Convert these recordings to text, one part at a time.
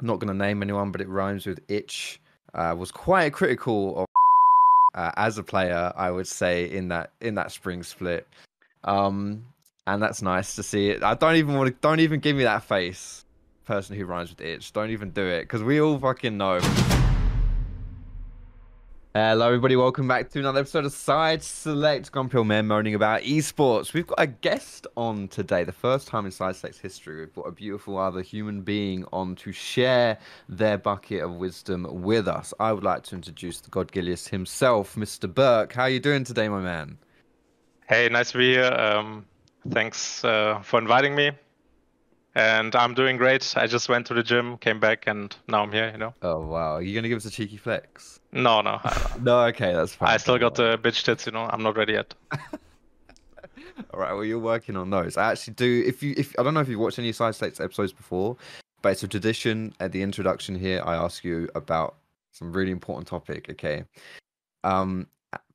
I'm not going to name anyone, but it rhymes with itch. Uh, was quite critical of uh, as a player, I would say in that in that spring split. Um, and that's nice to see it. I don't even want to. Don't even give me that face, person who rhymes with itch. Don't even do it because we all fucking know. Hello, everybody. Welcome back to another episode of Side Select. Grumpy Old Men moaning about esports. We've got a guest on today. The first time in Side Select's history, we've got a beautiful other human being on to share their bucket of wisdom with us. I would like to introduce the God Gilius himself, Mr. Burke. How are you doing today, my man? Hey, nice to be here. Um, thanks uh, for inviting me and I'm doing great. I just went to the gym, came back, and now I'm here. You know. Oh wow! Are you gonna give us a cheeky flex? No, no. no, okay, that's fine. I still got the bitch tits. You know, I'm not ready yet. All right, well, you're working on those. I actually do. If you, if I don't know if you've watched any Side Selects episodes before, but it's a tradition at the introduction here. I ask you about some really important topic. Okay, um,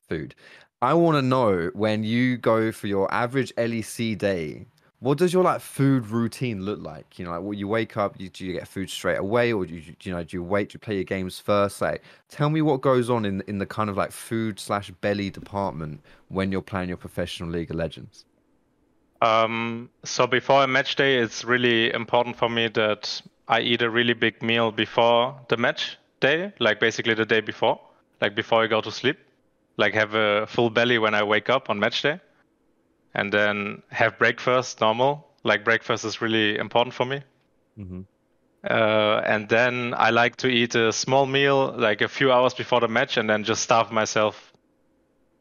food. I want to know when you go for your average LEC day what does your like food routine look like? You know, like, well, you wake up, you, do you get food straight away, or do you, you know, do you wait? Do you play your games first? Like, tell me what goes on in in the kind of like food slash belly department when you're playing your professional League of Legends. Um, so before a match day, it's really important for me that I eat a really big meal before the match day, like basically the day before, like before I go to sleep, like have a full belly when I wake up on match day and then have breakfast normal. Like breakfast is really important for me. Mm-hmm. Uh, and then I like to eat a small meal like a few hours before the match, and then just starve myself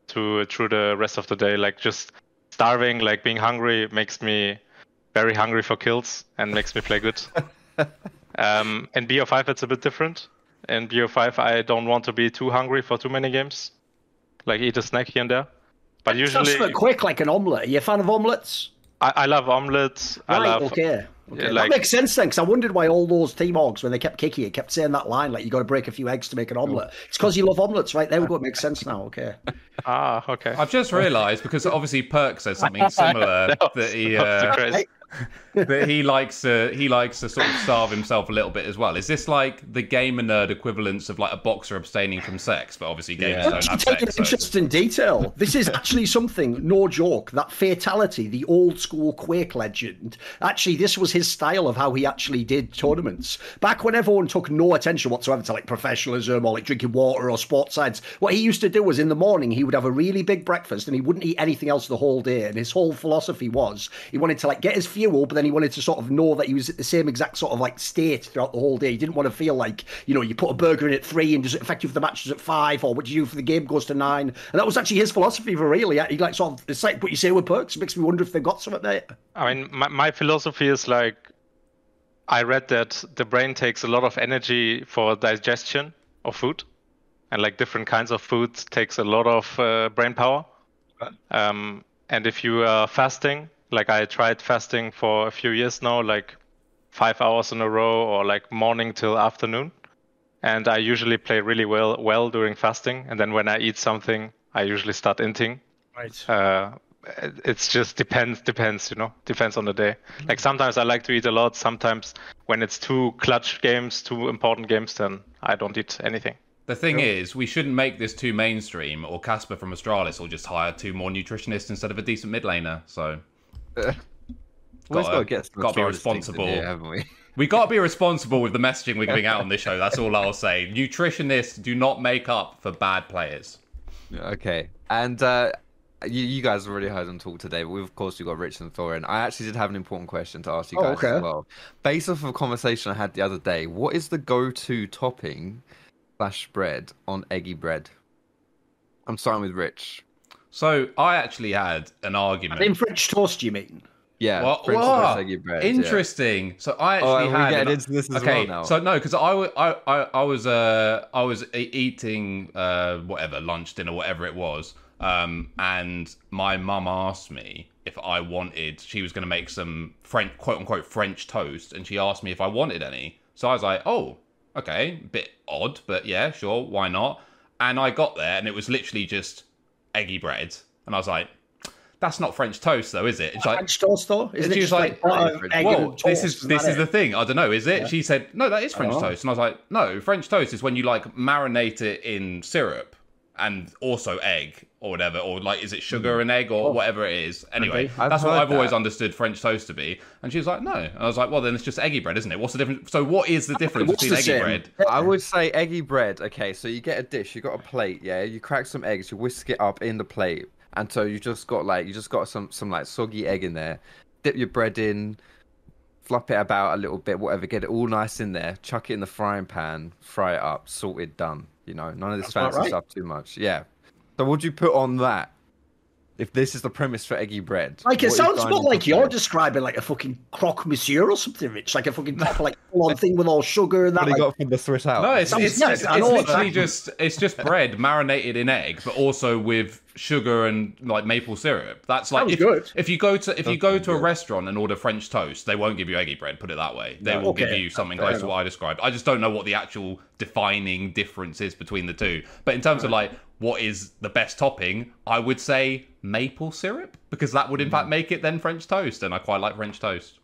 to through the rest of the day. Like just starving, like being hungry, makes me very hungry for kills and makes me play good. um, in BO5, it's a bit different. In BO5, I don't want to be too hungry for too many games. Like eat a snack here and there. But usually, just quick, like an omelette. Are you a fan of omelettes? I, I love omelets. Right, I love. Okay. Okay. Yeah, like, that makes sense then, because I wondered why all those team orgs, when they kept kicking it, kept saying that line, like you got to break a few eggs to make an omelette. It's because you love omelettes, right? There we go. It makes sense now. Okay. Ah, okay. I've just realised because obviously Perk says something similar that, that he. Uh, that he likes to he likes to sort of starve himself a little bit as well. Is this like the gamer nerd equivalence of like a boxer abstaining from sex? But obviously gamers yeah. don't have sex. So. Interesting detail. This is actually something, no joke. That Fatal1ty, the old school Quake legend. Actually, this was his style of how he actually did tournaments. Back when everyone took no attention whatsoever to like professionalism or like drinking water or sports science, what he used to do was in the morning he would have a really big breakfast and he wouldn't eat anything else the whole day. And his whole philosophy was he wanted to like get his fuel, but then he wanted to sort of know that he was at the same exact sort of like state throughout the whole day. He didn't want to feel like, you know, you put a burger in at three and does it affect you if the match is at five or what do you do for the game goes to nine? And that was actually his philosophy for really. He like sort of, it's like what you say with Perkz. It makes me wonder if they've got something there. I mean, my, my philosophy is like, I read that the brain takes a lot of energy for digestion of food, and like different kinds of food takes a lot of uh, brain power. Um, and if you are fasting, like I tried fasting for a few years now, like five hours in a row or like morning till afternoon. And I usually play really well well during fasting. And then when I eat something, I usually start inting. Right. Uh, it's just depends depends you know depends on the day mm-hmm. like sometimes i like to eat a lot sometimes when it's two clutch games two important games then i don't eat anything the thing sure. is, we shouldn't make this too mainstream, or Casper from Astralis will just hire two more nutritionists instead of a decent mid laner. So uh, got to get got to be responsible, here, haven't we? we got to be responsible with the messaging we're giving out on this show. That's all I'll say. Nutritionists do not make up for bad players. Okay, and uh, you, you guys already heard them talk today, but we've of course we got Rich and Thorin. I actually did have an important question to ask you oh, guys oh, okay. as well. Based off of a conversation I had the other day, what is the go-to topping slash bread on eggy bread? I'm starting with Rich. So I actually had an argument. In French toast, you mean? Yeah, what, what? Bread, interesting. Yeah. So I oh, actually oh, had. Get into this as okay, well now. So no, because I, I, I, I was uh I was eating uh whatever lunch dinner whatever it was um and my mum asked me if I wanted she was going to make some French quote unquote French toast and she asked me if I wanted any so I was like oh okay bit odd but yeah sure why not and I got there and it was literally just eggy bread. And I was like, that's not French toast, though, is it? It's like, French toast, though, isn't it? she was just like, butter, well, this is this is the thing. I don't know. Is it? She said, no, that is French oh. toast, and I was like, no, French toast is when you like marinate it in syrup and also egg or whatever, or like, is it sugar hmm. and egg or oh. whatever it is? Anyway, that's what I've always understood French toast to be. And she was like, no, and I was like, well, then it's just eggy bread, isn't it? What's the difference? So, what is the difference What's between the eggy same? bread? I would say eggy bread. Okay, so you get a dish, you got a plate, yeah. You crack some eggs, you whisk it up in the plate, and so you just got like you just got some some like soggy egg in there. Dip your bread in, flop it about a little bit, whatever. Get it all nice in there. Chuck it in the frying pan, fry it up, salted, done. You know, none of this Sounds about fancy right. stuff too much. Yeah. So what'd you put on that? If this is the premise for eggy bread, Like it sounds more like you're bread? describing like a fucking croque monsieur or something, Rich. Like a fucking proper, like full on thing with all sugar and that. What he Like, got from the Swiss out? No, it's Sounds- it's, yeah, it's, it's literally exactly. just it's just bread marinated in egg, but also with sugar and like maple syrup. That's like Sounds if, good. if you go to if you go to a restaurant and order French toast, they won't give you eggy bread. Put it that way. They No. will give you something fair close to what I described. I just don't know what the actual defining difference is between the two. But in terms of like what is the best topping, I would say maple syrup because that would in Mm. fact make it then French toast, and I quite like French toast.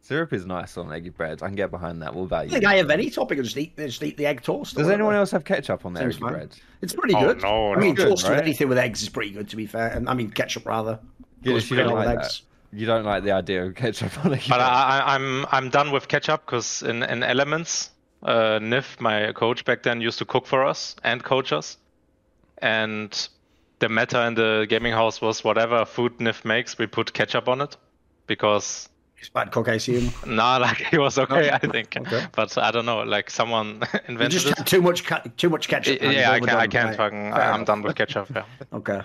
Syrup is nice on eggy bread. I can get behind that. What value. I you? think I have any topping. I just eat, just eat the egg toast. Does anyone else have ketchup on their Seems eggy fine. bread? It's pretty Oh, good. no, I mean, no. toast Good, with anything with eggs is pretty good, to be fair. And I mean, ketchup rather. Gilius, Goes you pretty don't like with that. eggs. You don't like the idea of ketchup on eggy But bread. I, I, I'm I'm done with ketchup because in, in Elements, uh, Nif, my coach back then, used to cook for us and coach us, and the meta in the gaming house was whatever food Nif makes, we put ketchup on it, because It's bad cook, I assume. nah, like it was okay, I think. Okay. But I don't know, like someone You invented just it. too much, too much ketchup. and Yeah, I can't. I can't. Right. fucking. I, am done with ketchup. Yeah. Okay.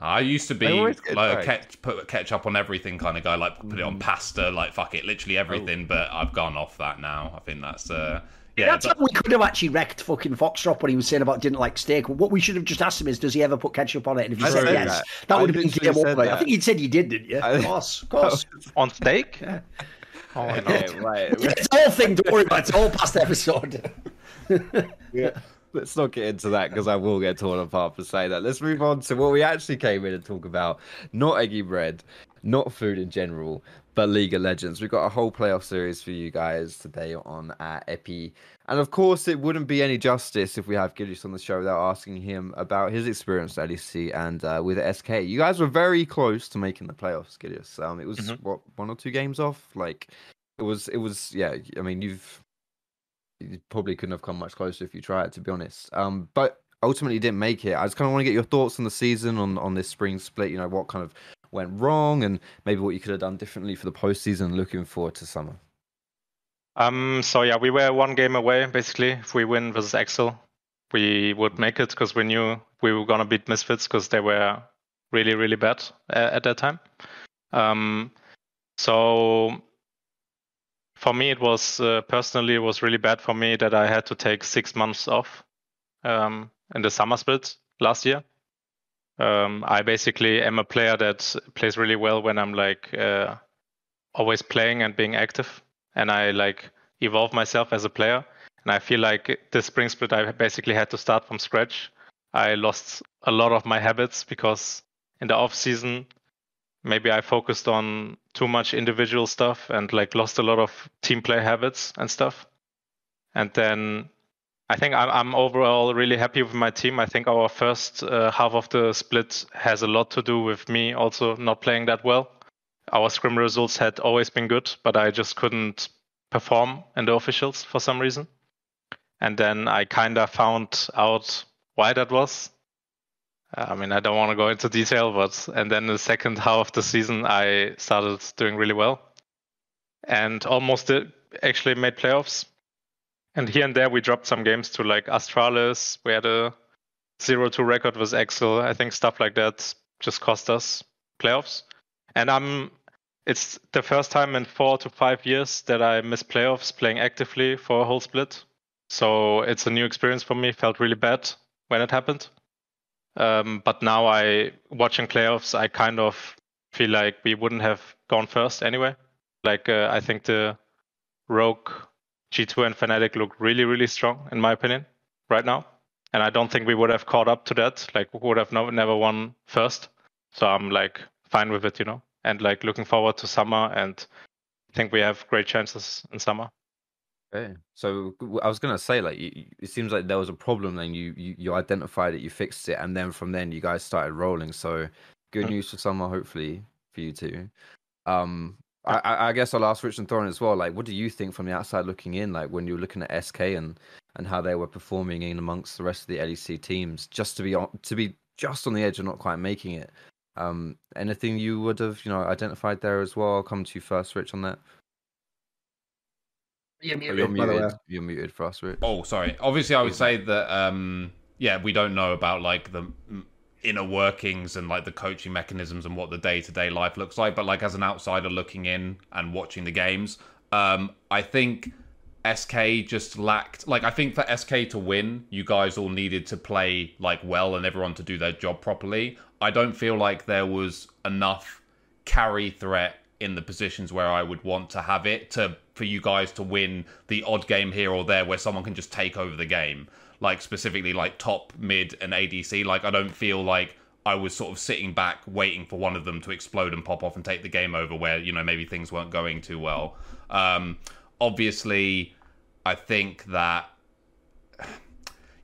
I used to be They always get like a ketchup, ket- put ketchup on everything kind of guy, like put it on pasta, like fuck it, literally everything. But I've gone off that now. I think that's uh, yeah. That's but- how we could have actually wrecked fucking Foxdrop when he was saying about didn't like steak. What we should have just asked him is, does he ever put ketchup on it? And if he I said yes, that. that, would have been game over. I think he said you did, didn't you? I- Of course, of oh, course. On steak? Yeah. Oh Okay, right. It's all thing. Don't worry about it. It's all past episode. Yeah. Let's not get into that because I will get torn apart for saying that. Let's move on to what we actually came in and talk about. Not eggy bread, not food in general, but League of Legends. We've got a whole playoff series for you guys today on uh, Epi. And of course, it wouldn't be any justice if we have Gilius on the show without asking him about his experience at LEC and uh, with SK. You guys were very close to making the playoffs, Gilius. Um, it was Mhm. what one or two games off. Like it was, it was. Yeah, I mean, you've you probably couldn't have come much closer if you tried, to be honest. Um, but ultimately didn't make it. I just kind of want to get your thoughts on the season, on on this spring split. You know, what kind of went wrong, and maybe what you could have done differently for the postseason. Looking forward to summer. Um. So yeah, we were one game away basically. If we win versus Excel, we would make it because we knew we were gonna beat Misfits because they were really really bad uh, at that time. Um. So for me, it was uh, personally it was really bad for me that I had to take six months off um, in the summer split last year. Um, I basically am a player that plays really well when I'm like uh, always playing and being active and I like evolve myself as a player. And I feel like this spring split, I basically had to start from scratch. I lost a lot of my habits because in the off season, maybe I focused on too much individual stuff and like lost a lot of team play habits and stuff. And then I think I'm, I'm overall really happy with my team. I think our first uh, half of the split has a lot to do with me also not playing that well our scrim results had always been good, but I just couldn't perform in the officials for some reason. And then I kind of found out why that was. I mean, I don't want to go into detail, but and then the second half of the season, I started doing really well, and almost did, actually made playoffs. And here and there, we dropped some games to like Astralis. Had a zero-two record with Excel. I think stuff like that just cost us playoffs. And I'm it's the first time in four to five years that I miss playoffs playing actively for a whole split. So it's a new experience for me. Felt really bad when it happened. Um, but now I watching playoffs, I kind of feel like we wouldn't have gone first anyway. Like uh, I think the Rogue, G2, and Fnatic look really, really strong in my opinion right now. And I don't think we would have caught up to that. Like we would have no, never won first. So I'm like fine with it, you know. And like looking forward to summer, and I think we have great chances in summer. Okay, so I was gonna say, like, it seems like there was a problem, then you, you you identified it, you fixed it, and then from then you guys started rolling. So good mm. news for summer, hopefully for you too. Um, I, I guess I'll ask Rich and Thorin as well. Like, what do you think from the outside looking in? Like, when you're looking at SK and and how they were performing in amongst the rest of the LEC teams, just to be on to be just on the edge of not quite making it. Um, anything you would have you know identified there as well? I'll come to you first, Rich, on that. You're muted, you're muted. You're muted for us, Rich. Oh, sorry. Obviously, I would say that um, yeah, we don't know about like the inner workings and like the coaching mechanisms and what the day to day life looks like. But like as an outsider looking in and watching the games, um, I think SK just lacked like I think for SK to win, you guys all needed to play like well and everyone to do their job properly. I don't feel like there was enough carry threat in the positions where I would want to have it to for you guys to win the odd game here or there where someone can just take over the game like specifically like top, mid, and ADC. Like I don't feel like I was sort of sitting back waiting for one of them to explode and pop off and take the game over where you know maybe things weren't going too well. Um, obviously, I think that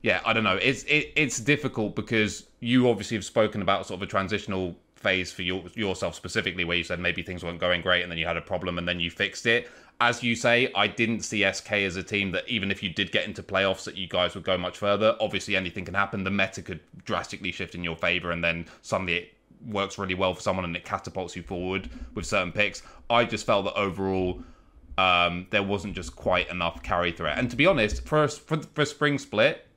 yeah, I don't know. It's it, it's difficult because you obviously have spoken about sort of a transitional phase for your, yourself specifically, where you said maybe things weren't going great and then you had a problem and then you fixed it as you say, I didn't see SK as a team that even if you did get into playoffs, that you guys would go much further. Obviously, anything can happen. The meta could drastically shift in your favor, and then suddenly it works really well for someone and it catapults you forward with certain picks. I just felt that overall. Um, there wasn't just quite enough carry threat, and to be honest, for for, for spring split,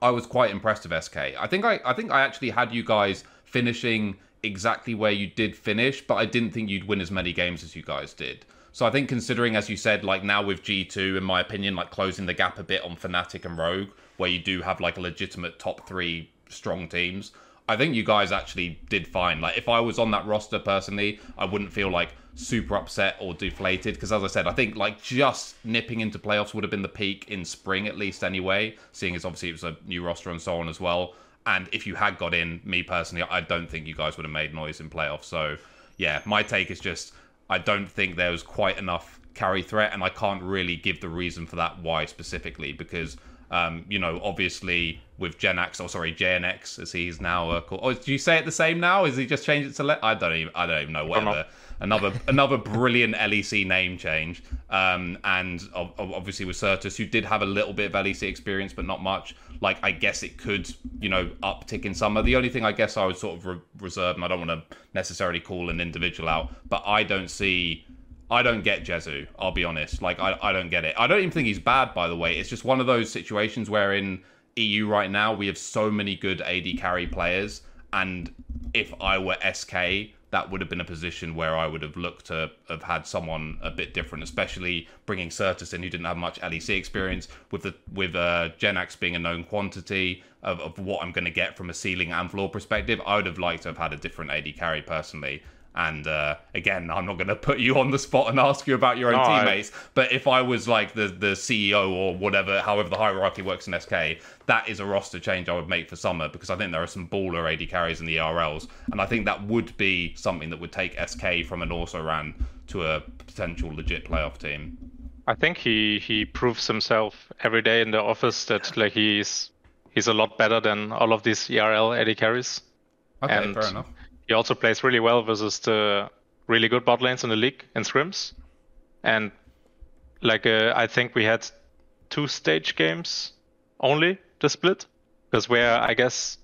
I was quite impressed with SK. I think I I think I actually had you guys finishing exactly where you did finish, but I didn't think you'd win as many games as you guys did. So I think considering, as you said, like now with G2, in my opinion, like closing the gap a bit on Fnatic and Rogue, where you do have like a legitimate top three strong teams, I think you guys actually did fine. Like if I was on that roster personally, I wouldn't feel like super upset or deflated because as I said, I think like just nipping into playoffs would have been the peak in spring at least anyway, seeing as obviously it was a new roster and so on as well. And if you had got in, me personally, I don't think you guys would have made noise in playoffs. So yeah, my take is just I don't think there was quite enough carry threat, and I can't really give the reason for that why specifically because. Um, you know, obviously with Jenax, or sorry, JNX, as he's now uh, called. Oh, do you say it the same now? Is he just changed it to? Le- I don't even. I don't even know. Whatever another another brilliant LEC name change. Um, and obviously with Sertuss, who did have a little bit of LEC experience, but not much. Like I guess it could, you know, uptick in summer. The only thing I guess I would sort of re- reserve, and I don't want to necessarily call an individual out, but I don't see. I don't get Jezu. I'll be honest. Like I, I don't get it. I don't even think he's bad. By the way, it's just one of those situations where in EU right now we have so many good AD carry players, and if I were SK, that would have been a position where I would have looked to have had someone a bit different, especially bringing Sertuss in who didn't have much LEC experience with the with uh, Jenax being a known quantity of, of what I'm going to get from a ceiling and floor perspective. I would have liked to have had a different AD carry personally. And uh, again, I'm not going to put you on the spot and ask you about your own no, teammates. I... But if I was like the the CEO or whatever, however the hierarchy works in SK, that is a roster change I would make for summer because I think there are some baller AD carries in the ERLs, and I think that would be something that would take SK from an also ran to a potential legit playoff team. I think he he proves himself every day in the office that like he's he's a lot better than all of these ERL AD carries. Okay, and fair enough. He also plays really well versus the really good bot lanes in the league in scrims. And like uh, I think we had two stage games only the split because where I guess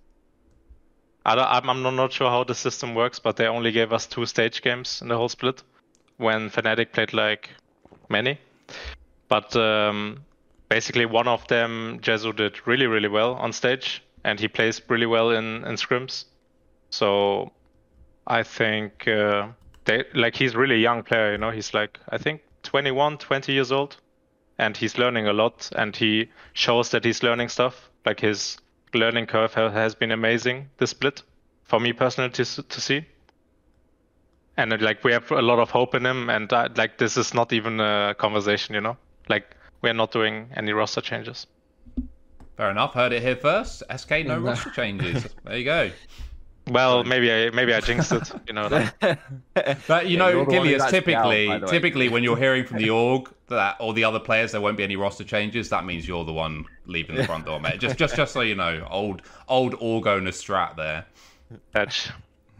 I am I'm not sure how the system works, but they only gave us two stage games in the whole split when Fnatic played like many. But um, basically, one of them, Jezu, did really, really well on stage, and he plays really well in, in scrims. So I think uh, they like he's really young player. You know, he's like I think 21, 20 years old, and he's learning a lot. And he shows that he's learning stuff. Like his learning curve has been amazing. The split, for me personally, to to see. And like we have a lot of hope in him, and uh, like this is not even a conversation. You know, like we're not doing any roster changes. Fair enough. Heard it here first. SK, no roster changes. There you go. Well, maybe I maybe I jinxed it. You know. Like, But you Yeah, know, you're the one who's Gilius, actually out, typically, by typically when you're hearing from the org that or the other players there won't be any roster changes, that means you're the one leaving the front door, mate. Just, just, just so you know, old, old org owner strat there. Edge.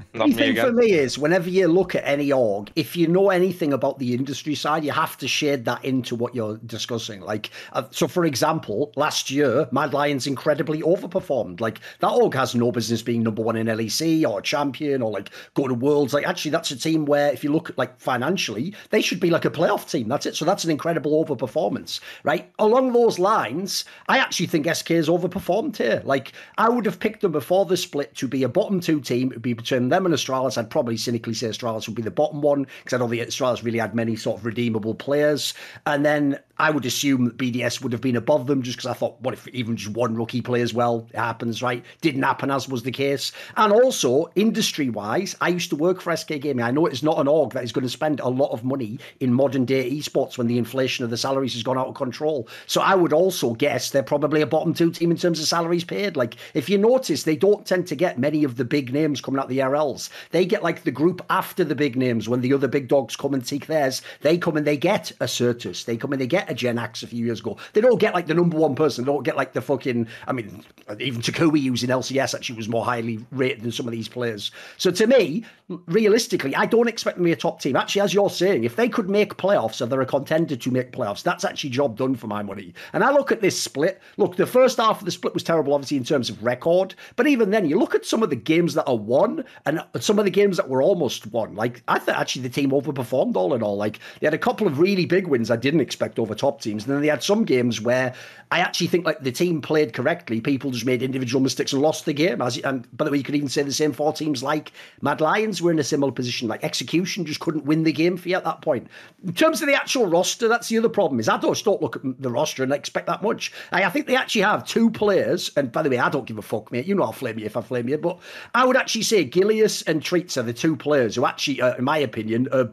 Not The me thing for me is, whenever you look at any org, if you know anything about the industry side, you have to shade that into what you're discussing. Like, uh, so for example, last year, Mad Lions incredibly overperformed. Like, that org has no business being number one in LEC or champion or like go to Worlds. Like, actually, that's a team where, if you look like financially, they should be like a playoff team. That's it. So that's an incredible overperformance, right? Along those lines, I actually think SK has overperformed here. Like, I would have picked them before the split to be a bottom two team. It would be between them and Astralis. I'd probably cynically say Astralis would be the bottom one because I don't think Astralis really had many sort of redeemable players. And then I would assume that BDS would have been above them just because I thought, what if even just one rookie plays well? It happens, right? Didn't happen as was the case. And also, industry wise, I used to work for SK Gaming. I know it's not an org that is going to spend a lot of money in modern day esports when the inflation of the salaries has gone out of control. So I would also guess they're probably a bottom two team in terms of salaries paid. Like, if you notice, they don't tend to get many of the big names coming out the ERLs. They get like the group after the big names when the other big dogs come and seek theirs. They come and they get a Sertuss. They come and they get a Jenax a few years ago. They don't get like the number one person. They don't get like the fucking. I mean, even Takui using LCS actually was more highly rated than some of these players. So to me, realistically, I don't expect them to be a top team. Actually, as you're saying, if they could make playoffs or they're a contender to make playoffs, that's actually job done for my money. And I look at this split. Look, the first half of the split was terrible, obviously in terms of record. But even then, you look at some of the games that are won and some of the games that were almost won. Like I thought actually the team overperformed all in all. Like they had a couple of really big wins I didn't expect over top teams, and then they had some games where I actually think like the team played correctly. People just made individual mistakes and lost the game. As and by the way, you could even say the same for teams like Mad Lions were in a similar position. Like execution just couldn't win the game for you at that point. In terms of the actual roster, that's the other problem. Is I just don't look at the roster and expect that much. I, I think they actually have two players. And by the way, I don't give a fuck, mate. You know I'll flame you if I flame you. But I would actually say Gilius and Treatz are the two players who actually, uh, in my opinion, are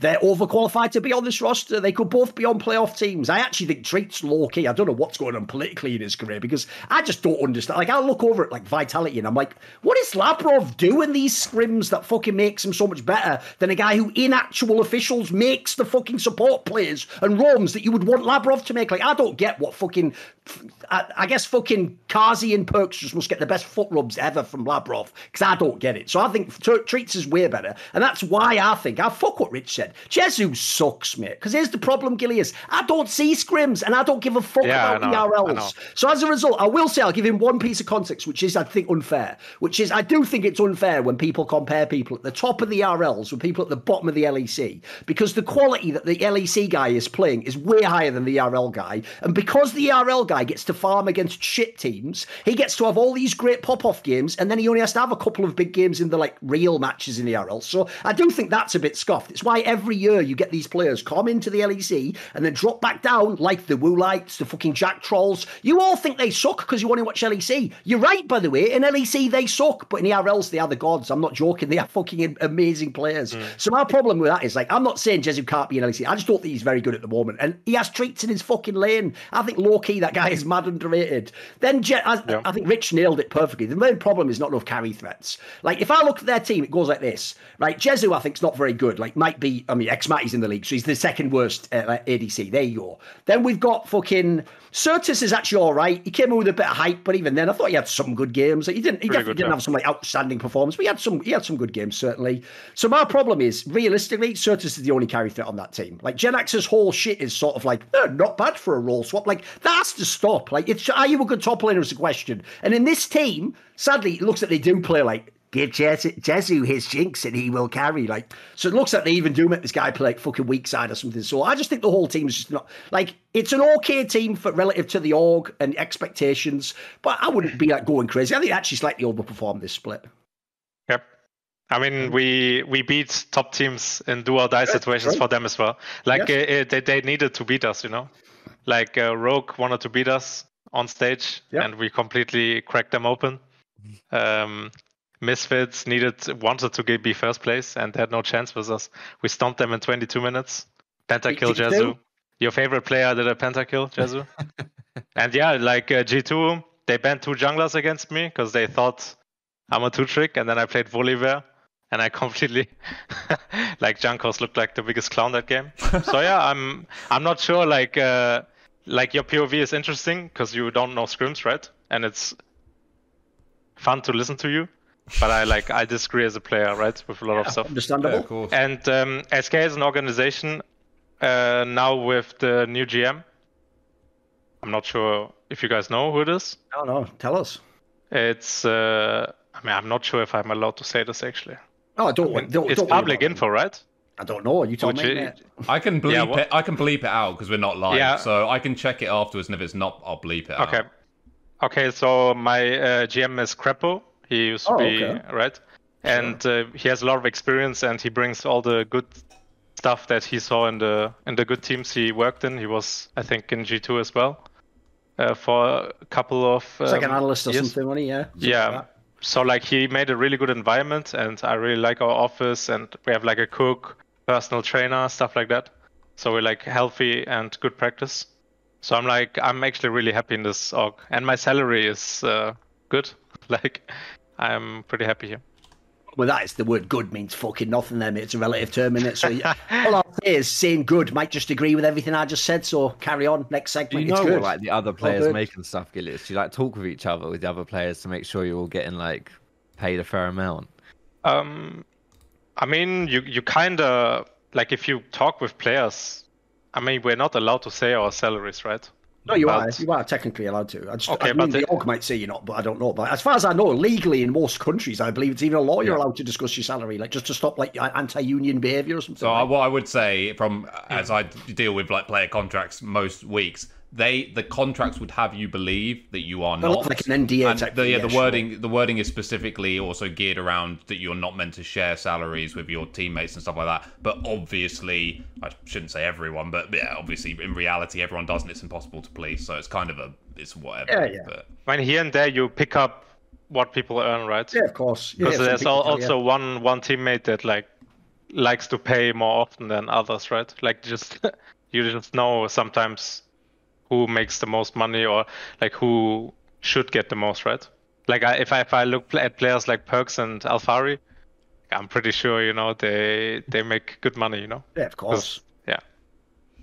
they're overqualified to be on this roster. They could both be on playoff teams. I actually think Treatz low key. I don't know what's going on politically in his career because I just don't understand. Like, I look over at like Vitality and I'm like, what is Labrov doing these scrims that fucking makes him so much better than a guy who, in actual officials, makes the fucking support players and roams that you would want Labrov to make? Like, I don't get what fucking. I, I guess fucking Carzzy and Perkz just must get the best foot rubs ever from Labrov because I don't get it. So I think T- Treatz is way better. And that's why I think, I fuck what Rich said. Jezu sucks, mate. Because here's the problem, Gilius. I don't see scrims and I don't give a fuck Yeah, about know, I the. ERLs. So as a result, I will say I'll give him one piece of context, which is I think unfair. Which is I do think it's unfair when people compare people at the top of the ERLs with people at the bottom of the LEC because the quality that the LEC guy is playing is way higher than the ERL guy, and because the ERL guy gets to farm against shit teams, he gets to have all these great pop-off games, and then he only has to have a couple of big games in the like real matches in the ERL. So I do think that's a bit scoffed. It's why every year you get these players come into the LEC and then drop back down like the Woolites, the fucking Jactrolls. You all think they suck because you want to watch LEC. You're right, by the way. In LEC they suck, but in ERLs they are the gods. I'm not joking. They are fucking amazing players. Mm. So my problem with that is like I'm not saying Jezu can't be in LEC. I just don't think he's very good at the moment, and he has Treatz in his fucking lane. I think low key that guy is mad underrated. Then Je- I, Yeah. I think Rich nailed it perfectly. The main problem is not enough carry threats. Like if I look at their team, it goes like this, right? Jezu I think, is not very good. Like might be. I mean, Xmatty's in the league, so he's the second worst uh, ADC. There you go. Then we've got fucking Sertuss is actually all right. He came in with a bit of hype, but even then, I thought he had some good games. He didn't. He Pretty definitely didn't have some like outstanding performance, but he had some. He had some good games certainly. So my problem is realistically, Sertuss is the only carry threat on that team. Like Jenax's whole shit is sort of like not bad for a role swap. Like that has to stop. Like it's are you a good top laner is a question. And in this team, sadly, it looks like they do play like. Give Jezu, Jezu his jinx and he will carry. Like, so it looks like they even do make this guy play like fucking weak side or something. So I just think the whole team is just not like it's an okay team for relative to the org and expectations, but I wouldn't be like going crazy. I think they actually slightly overperformed this split. Yep. I mean, we we beat top teams in do or die situations right. for them as well. Like uh, uh, they they needed to beat us, you know. Like uh, Rogue wanted to beat us on stage, Yep. and we completely cracked them open. Um, Misfits needed wanted to be first place, and they had no chance with us. We stomped them in 22 minutes. Pentakill G2? Jezu. Your favorite player did a pentakill, Jezu. and yeah, like uh, G2, they banned two junglers against me because they thought I'm a two trick, and then I played Volibear, and I completely like Jankos looked like the biggest clown that game. so yeah, I'm I'm not sure like uh, like your POV is interesting because you don't know scrims, right? And it's fun to listen to you. But I like I disagree as a player, right, with a lot of stuff. Yeah, Understandable. of course. And um, SK is an organization uh, now with the new GM. I'm not sure if you guys know who it is. No, no. Tell us. It's uh, I mean I'm not sure if I'm allowed to say this actually. Oh, don't. I mean, don't it's don't public about it. info, right? I don't know. You told Which me. i- I can bleep Yeah, it. I can bleep it out because we're not live. Yeah. So I can check it afterwards, and if it's not, I'll bleep it out. Okay. Okay, so my uh, GM is Crepo. He used to Oh, be okay. right, and uh, he has a lot of experience, and he brings all the good stuff that he saw in the in the good teams he worked in. He was, I think, in G two as well uh, for a couple of. It's like an um, analyst or years. something, he? Yeah. Something Yeah. like. So like he made a really good environment, and I really like our office, and we have like a cook, personal trainer, stuff like that. So we're like healthy and good practice. So I'm like I'm actually really happy in this org, and my salary is uh, good. Like I'm pretty happy here. Well, that is the word good means fucking nothing there, mate. It's a relative term, is it? So yeah, all I'll say is saying good might just agree with everything I just said. So carry on. Next Do segment. you it's know good. what like the other players good. make stuff, Gilius? Do you like talk with each other with the other players to make sure you're all getting like paid a fair amount? Um, I mean, you you kind of like if you talk with players. I mean, we're not allowed to say our salaries, right? No, you are. You are technically allowed to. I just, Okay, I mean, the org might say you're not, but I don't know. But as far as I know, legally in most countries, I believe it's even a lawyer Yeah. allowed to discuss your salary, like just to stop like anti-union behaviour or something. So like. what I would say, from as hmm. I deal with like player contracts most weeks, they the contracts would have you believe that you are not like an NDA And the, yeah, yeah, the sure. wording the wording is specifically also geared around that you're not meant to share salaries with your teammates and stuff like that. But obviously, I shouldn't say everyone, but yeah, obviously in reality everyone does, and it's impossible to please. So it's kind of a it's whatever. Yeah, yeah. But I mean, here and there you pick up what people earn, right? yeah, of course. Because some there's people al- tell you. also one one teammate that like likes to pay more often than others, right? Like just you just know sometimes who makes the most money or like who should get the most, right? Like I, if I if I look at players like Perkz and Alphari, I'm pretty sure you know they they make good money, you know. Yeah, of course. Yeah.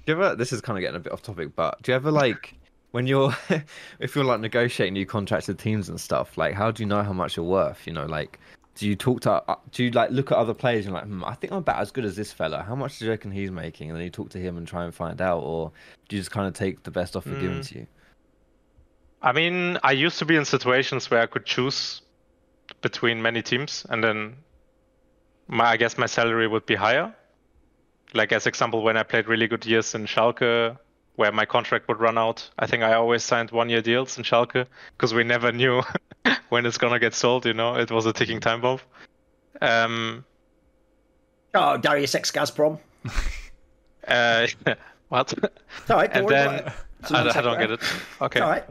Do you ever? This is kind of getting a bit off topic, but do you ever like when you're if you're like negotiating new contracts with teams and stuff? Like, how do you know how much you're worth? You know, like, do you talk to? uh, Do you like look at other players and you're like, hmm, I think I'm about as good as this fella. How much do you reckon he's making? And then you talk to him and try and find out, or do you just kind of take the best offer given Mm. to you? I mean, I used to be in situations where I could choose between many teams, and then my I guess my salary would be higher. Like as example, when I played really good years in Schalke, where my contract would run out, I think I always signed one-year deals in Schalke because we never knew when it's gonna get sold. You know, it was a ticking time bomb. Um, Oh, Darius X Gazprom. uh, what? It's all right. And then. I, I don't get it. Okay. All right.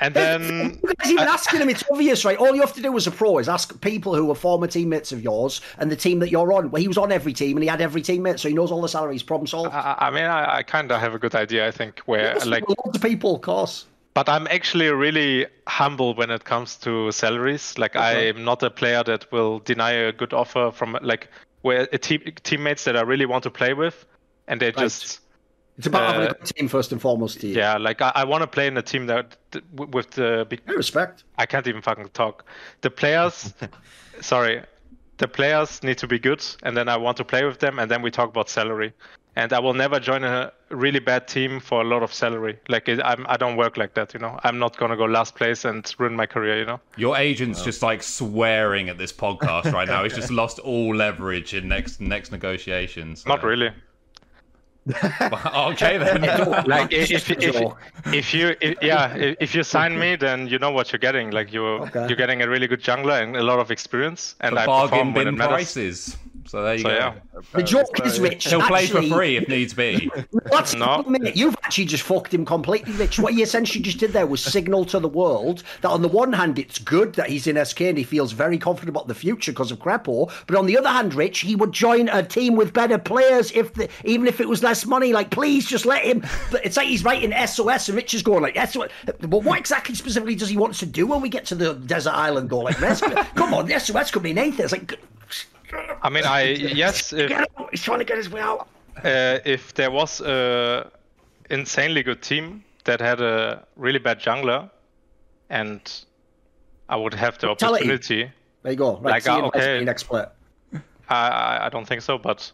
And then You guys even asking him, it's obvious, right? All you have to do as a pro is ask people who are former teammates of yours and the team that you're on. Well, he was on every team and he had every teammate, so he knows all the salaries. Problem solved. I, I mean, I, I kind of have a good idea. I think where Yes, like loads of people, of course. But I'm actually really humble when it comes to salaries. Like I'm not a player that will deny a good offer from like where a team teammates that I really want to play with, and they just It's about having Uh, a good team first and foremost. You. yeah, like I, I want to play in a team that with the big. I respect. I can't even fucking talk. The players, sorry, the players need to be good, and then I want to play with them, and then we talk about salary. And I will never join a really bad team for a lot of salary. Like it, I'm, I don't work like that, you know. I'm not gonna go last place and ruin my career, you know. your agent's just like swearing at this podcast right now. He's just lost all leverage in next next negotiations. Not So- really. okay then. Like if if, if, if you if, yeah if, if you sign me, then you know what you're getting. Like you're Okay. you're getting a really good jungler and a lot of experience, and I bargain perform when it bin matters. prices. So there you So go. yeah, uh, The joke is, Rich. He'll play for free if needs be. That's No. no. minute. You've actually just fucked him completely, Rich. What he essentially just did there was signal to the world that on the one hand, it's good that he's in SK and he feels very confident about the future because of Crepo. But on the other hand, Rich, he would join a team with better players if the, even if it was less money. Like, please just let him. But it's like he's writing SOS and Rich is going like SOS. But what exactly specifically does he want to do when we get to the desert island? Go like, rescue. come on, the SOS could mean anything. It's like, I mean, I yes, if. He's trying to get his way out. uh, if there was a insanely good team that had a really bad jungler, and I would have the Vitality. opportunity. There you go. Right, Like, see uh, okay. Lesbian expert. I, I don't think so, but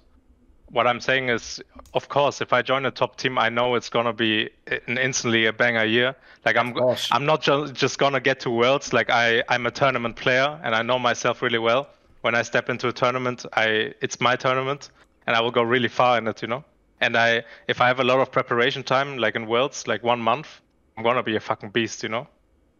what I'm saying is, of course, if I join a top team, I know it's gonna be an instantly a banger year. Like I'm. I'm not just just gonna get to worlds. Like I, I'm a tournament player, and I know myself really well. When I step into a tournament, I, it's my tournament, and I will go really far in it, you know. And I, if I have a lot of preparation time, like in worlds, like one month, I'm gonna be a fucking beast, you know.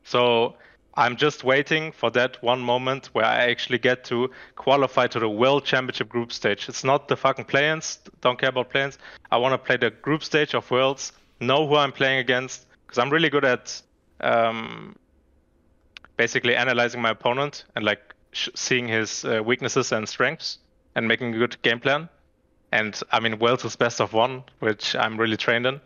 So I'm just waiting for that one moment where I actually get to qualify to the World Championship group stage. It's not the fucking play-ins. Don't care about play-ins. I want to play the group stage of Worlds. Know who I'm playing against because I'm really good at um, basically analyzing my opponent and like seeing his uh, weaknesses and strengths and making a good game plan. And I mean, Worlds is best of one, which I'm really trained in.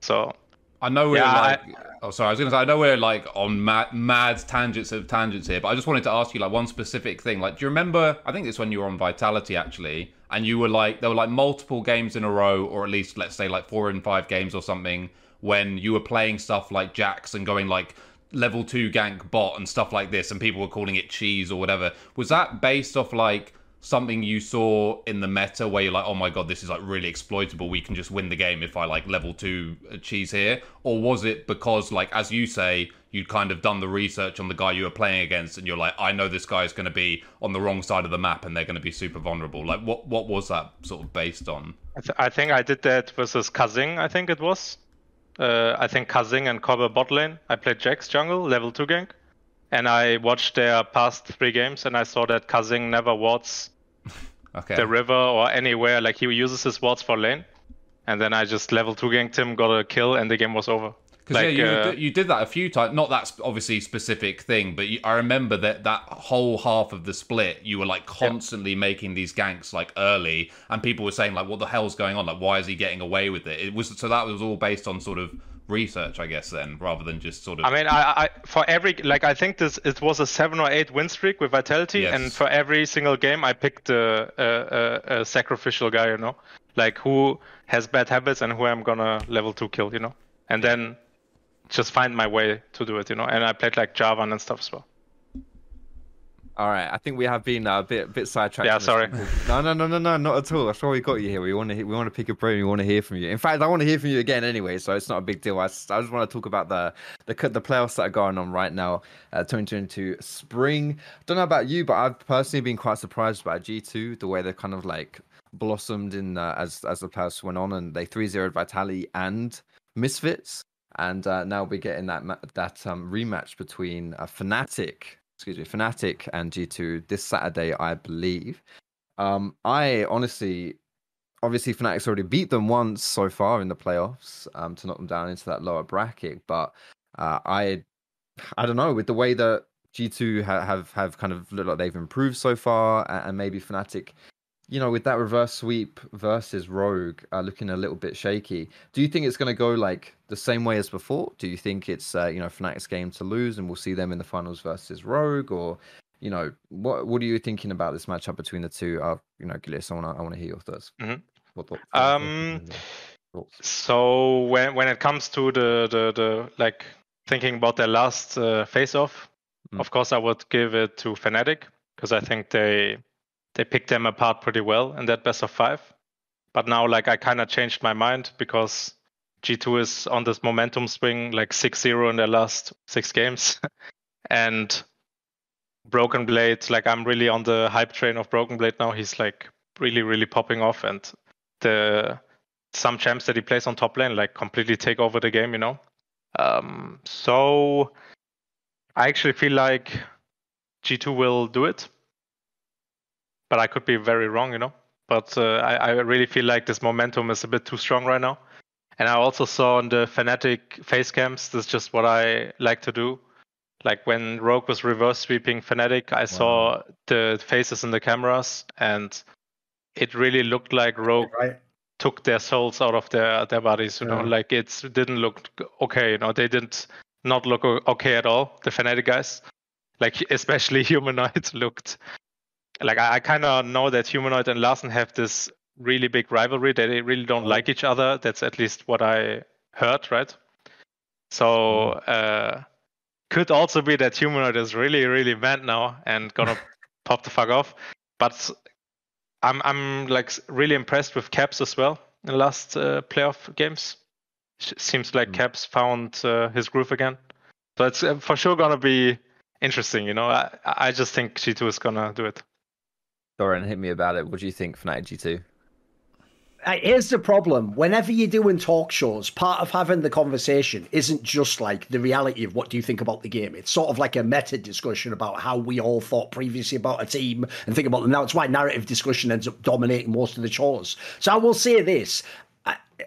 So I know we're Yeah, like. oh, sorry. I was to say I know we're like on mad, mad tangents of tangents here, but I just wanted to ask you like one specific thing. Like, do you remember? I think it's when you were on Vitality actually, and you were like there were like multiple games in a row, or at least let's say like four and five games or something, when you were playing stuff like Jax and going like level two gank bot and stuff like this, and people were calling it cheese or whatever. Was that based off like? something you saw in the meta where you're like, oh my god, this is like really exploitable. We can just win the game if I like level two uh, cheese here, or was it because like as you say, you'd kind of done the research on the guy you were playing against, and you're like, I know this guy is going to be on the wrong side of the map, and they're going to be super vulnerable. Like, what what was that sort of based on? I, th- I think I did that versus Kasing, I think it was. Uh, I think Kasing and Kobbe bot lane. I played Jax jungle, level 2 gank. And I watched their past three games and I saw that Kasing never wards Okay, the river or anywhere. Like he uses his wards for lane. And then I just level 2 ganked him, got a kill, and the game was over. Because Like, yeah, you, uh, did- you did that a few times. Not that obviously specific thing, but you, I remember that that whole half of the split, you were like constantly making these ganks like early, and people were saying like, "What the hell's going on? Like, why is he getting away with it?" It was so that was all based on sort of research, I guess, then rather than just sort of. I mean, I, I for every like I think this it was a seven or eight win streak with Vitality, Yes. and for every single game I picked a, a, a, a sacrificial guy, you know, like who has bad habits and who I'm gonna level two kill, you know, and then just find my way to do it, you know. And I played like Jarvan and stuff as well. All right, I think we have been uh, a bit bit sidetracked. Yeah, sorry. No, no, no, no, no, not at all. That's why we got you here. We want to we want to pick a brain. We want to hear from you. In fact, I want to hear from you again anyway, so it's not a big deal. I just want to talk about the the the playoffs that are going on right now, uh, 2022 spring. Don't know about you, but I've personally been quite surprised by G2 the way they kind of like blossomed in uh, as as the playoffs went on, and they 3-0 Vitality and Misfits. And uh, now we're getting that that um, rematch between uh, Fnatic, excuse me, Fnatic and G2 this Saturday, I believe. Um, I honestly, obviously, Fnatic's already beat them once so far in the playoffs um, to knock them down into that lower bracket. But uh, I, I don't know with the way that G2 ha- have have kind of looked like they've improved so far, a- and maybe Fnatic you know, with that reverse sweep versus Rogue uh, looking a little bit shaky, do you think it's going to go like the same way as before? Do you think it's uh, you know Fnatic's game to lose and we'll see them in the finals versus Rogue, or you know what what are you thinking about this matchup between the two? Uh, you know, Gilius, I want to I want to hear your thoughts. Mhm. What thoughts? Um, thoughts? So when when it comes to the the, the like thinking about their last uh, face off, Mm. of course I would give it to Fnatic because I think they they picked them apart pretty well in that best of five. But now like I kind of changed my mind because G2 is on this momentum swing like 6-0 in their last six games. and Broken Blade, like I'm really on the hype train of Broken Blade now. He's like really, really popping off and the some champs that he plays on top lane like completely take over the game, you know. Um, so I actually feel like G2 will do it. But I could be very wrong, you know. But uh, I, I really feel like this momentum is a bit too strong right now. And I also saw on the Fnatic face cams, this is just what I like to do. Like when Rogue was reverse sweeping Fnatic, I wow. saw the faces in the cameras, and it really looked like Rogue right. took their souls out of their their bodies. You yeah. know, like it didn't look okay. You know, they didn't not look okay at all. The Fnatic guys, like especially Humanoid, looked like I, I kind of know that Humanoid and Larssen have this really big rivalry. They really don't like each other. That's at least what I heard, right? So mm-hmm. uh, could also be that Humanoid is really, really mad now and gonna pop the fuck off. But I'm I'm like really impressed with Caps as well in the last uh, playoff games. Seems like mm. Caps found uh, his groove again. So it's uh, for sure gonna be interesting. You know, I I just think G2 is gonna do it. Thorin, hit me about it. What do you think, Fnatic G2? Uh, here's the problem. Whenever you're doing talk shows part of having the conversation isn't just like the reality of what do you think about the game. It's sort of like a meta discussion about how we all thought previously about a team and think about them. Now it's why narrative discussion ends up dominating most of the shows. So i will say this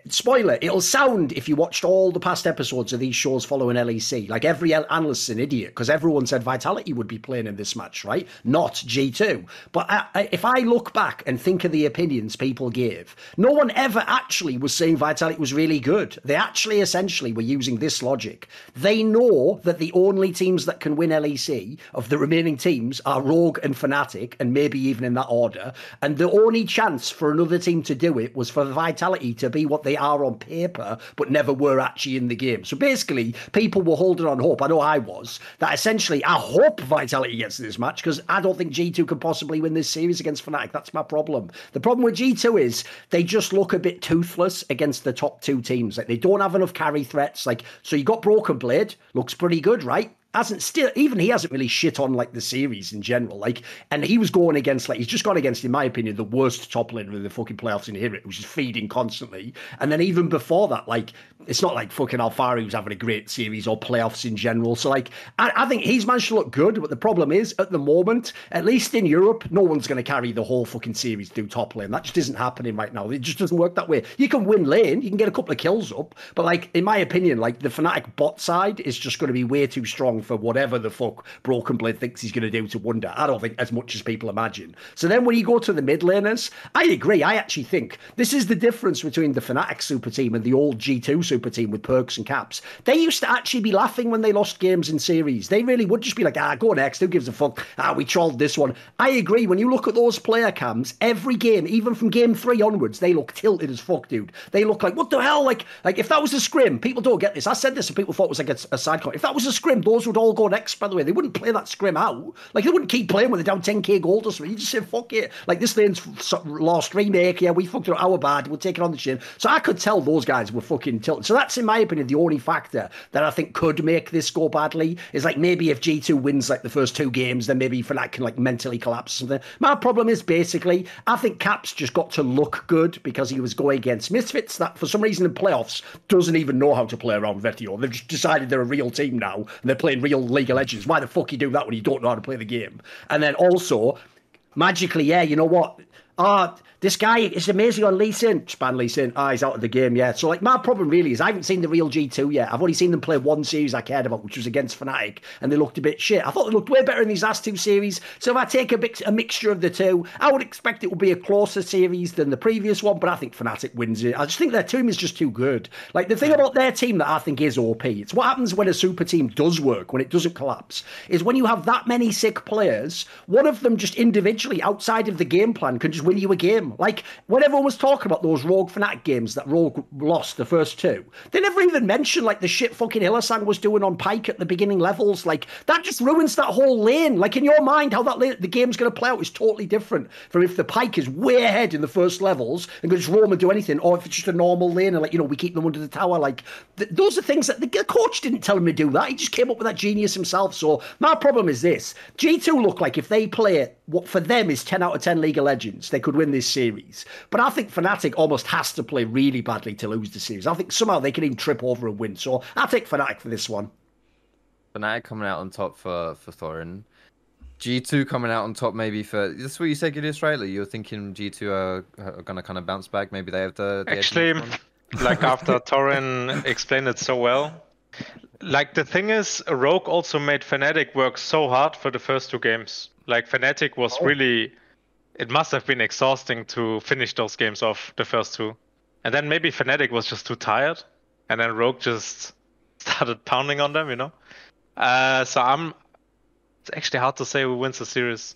spoiler, it'll sound if you watched all the past episodes of these shows following LEC, like every analyst's an idiot because everyone said Vitality would be playing in this match, right? Not G2. But I, I, if I look back and think of the opinions people gave, no one ever actually was saying Vitality was really good. They actually essentially were using this logic. They know that the only teams that can win LEC of the remaining teams are Rogue and Fnatic, and maybe even in that order. And the only chance for another team to do it was for Vitality to be what they are on paper, but never were actually in the game. So basically, people were holding on hope. I know I was. That essentially, I hope Vitality gets this match because I don't think G2 could possibly win this series against Fnatic. That's my problem. The problem with G2 is they just look a bit toothless against the top two teams. Like they don't have enough carry threats. Like so, you got Broken Blade, looks pretty good, right? Hasn't still even he hasn't really shit on like the series in general. Like, and he was going against like he's just gone against, in my opinion, the worst top laner in the fucking playoffs in here, which is feeding constantly. And then even before that, like it's not like fucking Alphari was having a great series or playoffs in general. So like I, I think he's managed to look good, but the problem is at the moment, at least in Europe, no one's going to carry the whole fucking series through top lane. That just isn't happening right now. It just doesn't work that way. You can win lane, you can get a couple of kills up, but like in my opinion, like the Fnatic bot side is just going to be way too strong for whatever the fuck Broken Blade thinks he's going to do to Wunder. I don't think as much as people imagine. So then when you go to the mid laners, I agree. I actually think this is the difference between the Fnatic super team and the old G2 super team with Perkz and caps. They used to actually be laughing when they lost games in series. They really would just be like, ah, go next. Who gives a fuck? Ah, we trolled this one. I agree. When you look at those player cams, every game, even from game three onwards, they look tilted as fuck, dude. They look like, what the hell? Like, like if that was a scrim, people don't get this. I said this and people thought it was like a, a side comment. If that was a scrim, those would all go next, by the way. They wouldn't play that scrim out. Like, they wouldn't keep playing with it down 10k gold or something. You just say, fuck it. Like, this lane's lost remake. Yeah, we fucked it our bad. We'll take it on the chin. So I could tell those guys were fucking tilted. So that's, in my opinion, the only factor that I think could make this go badly. Is like maybe if G2 wins like the first two games, then maybe Fnatic can like mentally collapse or something. My problem is basically, I think Caps just got to look good because he was going against Misfits that for some reason in playoffs doesn't even know how to play around Vetheo. They've just decided they're a real team now and they're playing real League of Legends. Why the fuck you do that when you don't know how to play the game? And then also, magically, yeah, you know what? Ah, this guy is amazing on Lee Sin. Span Lee Sin. Ah, he's out of the game, yeah. So, like, my problem really is I haven't seen the real G2 yet. I've only seen them play one series I cared about, which was against Fnatic, and they looked a bit shit. I thought they looked way better in these last two series. So, if I take a, mix, a mixture of the two, I would expect it will be a closer series than the previous one, but I think Fnatic wins it. I just think their team is just too good. Like, the thing about their team that I think is OP, it's what happens when a super team does work, when it doesn't collapse, is when you have that many sick players, one of them just individually outside of the game plan can just win you a game. Like, when everyone was talking about those Rogue Fnatic games that Rogue lost the first two, they never even mentioned like the shit fucking Hylissang was doing on Pike at the beginning levels. Like that just ruins that whole lane. Like in your mind, how that the game's going to play out is totally different from if the Pike is way ahead in the first levels and can just roam and do anything, or if it's just a normal lane and like you know we keep them under the tower. Like th- those are things that the coach didn't tell him to do. That he just came up with that genius himself. So my problem is this: G two look like if they play what for them is ten out of ten League of Legends, they could win this series. But I think Fnatic almost has to play really badly to lose the series. I think somehow they can even trip over and win. So I'll take Fnatic for this one. Fnatic coming out on top for for Thorin. G2 coming out on top maybe for that's what you said, Gideon Australia. You're thinking G2 are, are gonna kind of bounce back. Maybe they have the, the edge Actually, in this one? like after Thorin explained it so well, like the thing is, Rogue also made Fnatic work so hard for the first two games. Like Fnatic was really, it must have been exhausting to finish those games off the first two, and then maybe Fnatic was just too tired, and then Rogue just started pounding on them, you know. Uh, so I'm. It's actually hard to say who wins the series.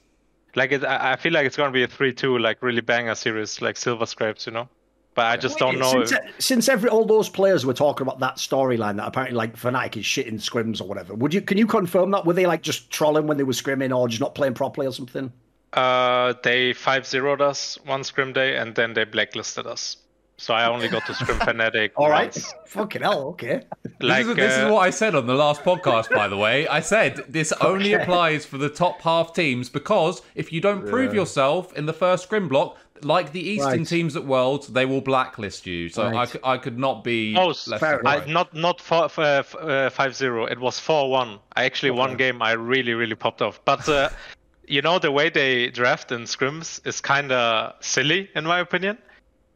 Like it, I I feel like it's gonna be a three-two, like really banger series, like Silver Scrapes, you know. But I just don't know. Since, since every all those players were talking about that storyline that apparently like Fnatic is shitting scrims or whatever. Would you can you confirm that? Were they like just trolling when they were scrimming or just not playing properly or something? Uh, they 5 0'd us one scrim day and then they blacklisted us. So I only got to scrim Fnatic. All right. once. Fucking hell, okay. Like, this, is, this is uh, what I said on the last podcast, by the way. I said this only Okay. applies for the top half teams because if you don't prove yourself in the first scrim block, like the Eastern Right. teams at Worlds, they will blacklist you. So I, Right. c- I could not be Oh, less fair I, not not four, f- uh, f- uh, 5-0. It was 4-1. I actually one game I really really popped off. But uh, you know the way they draft in scrims is kind of silly in my opinion.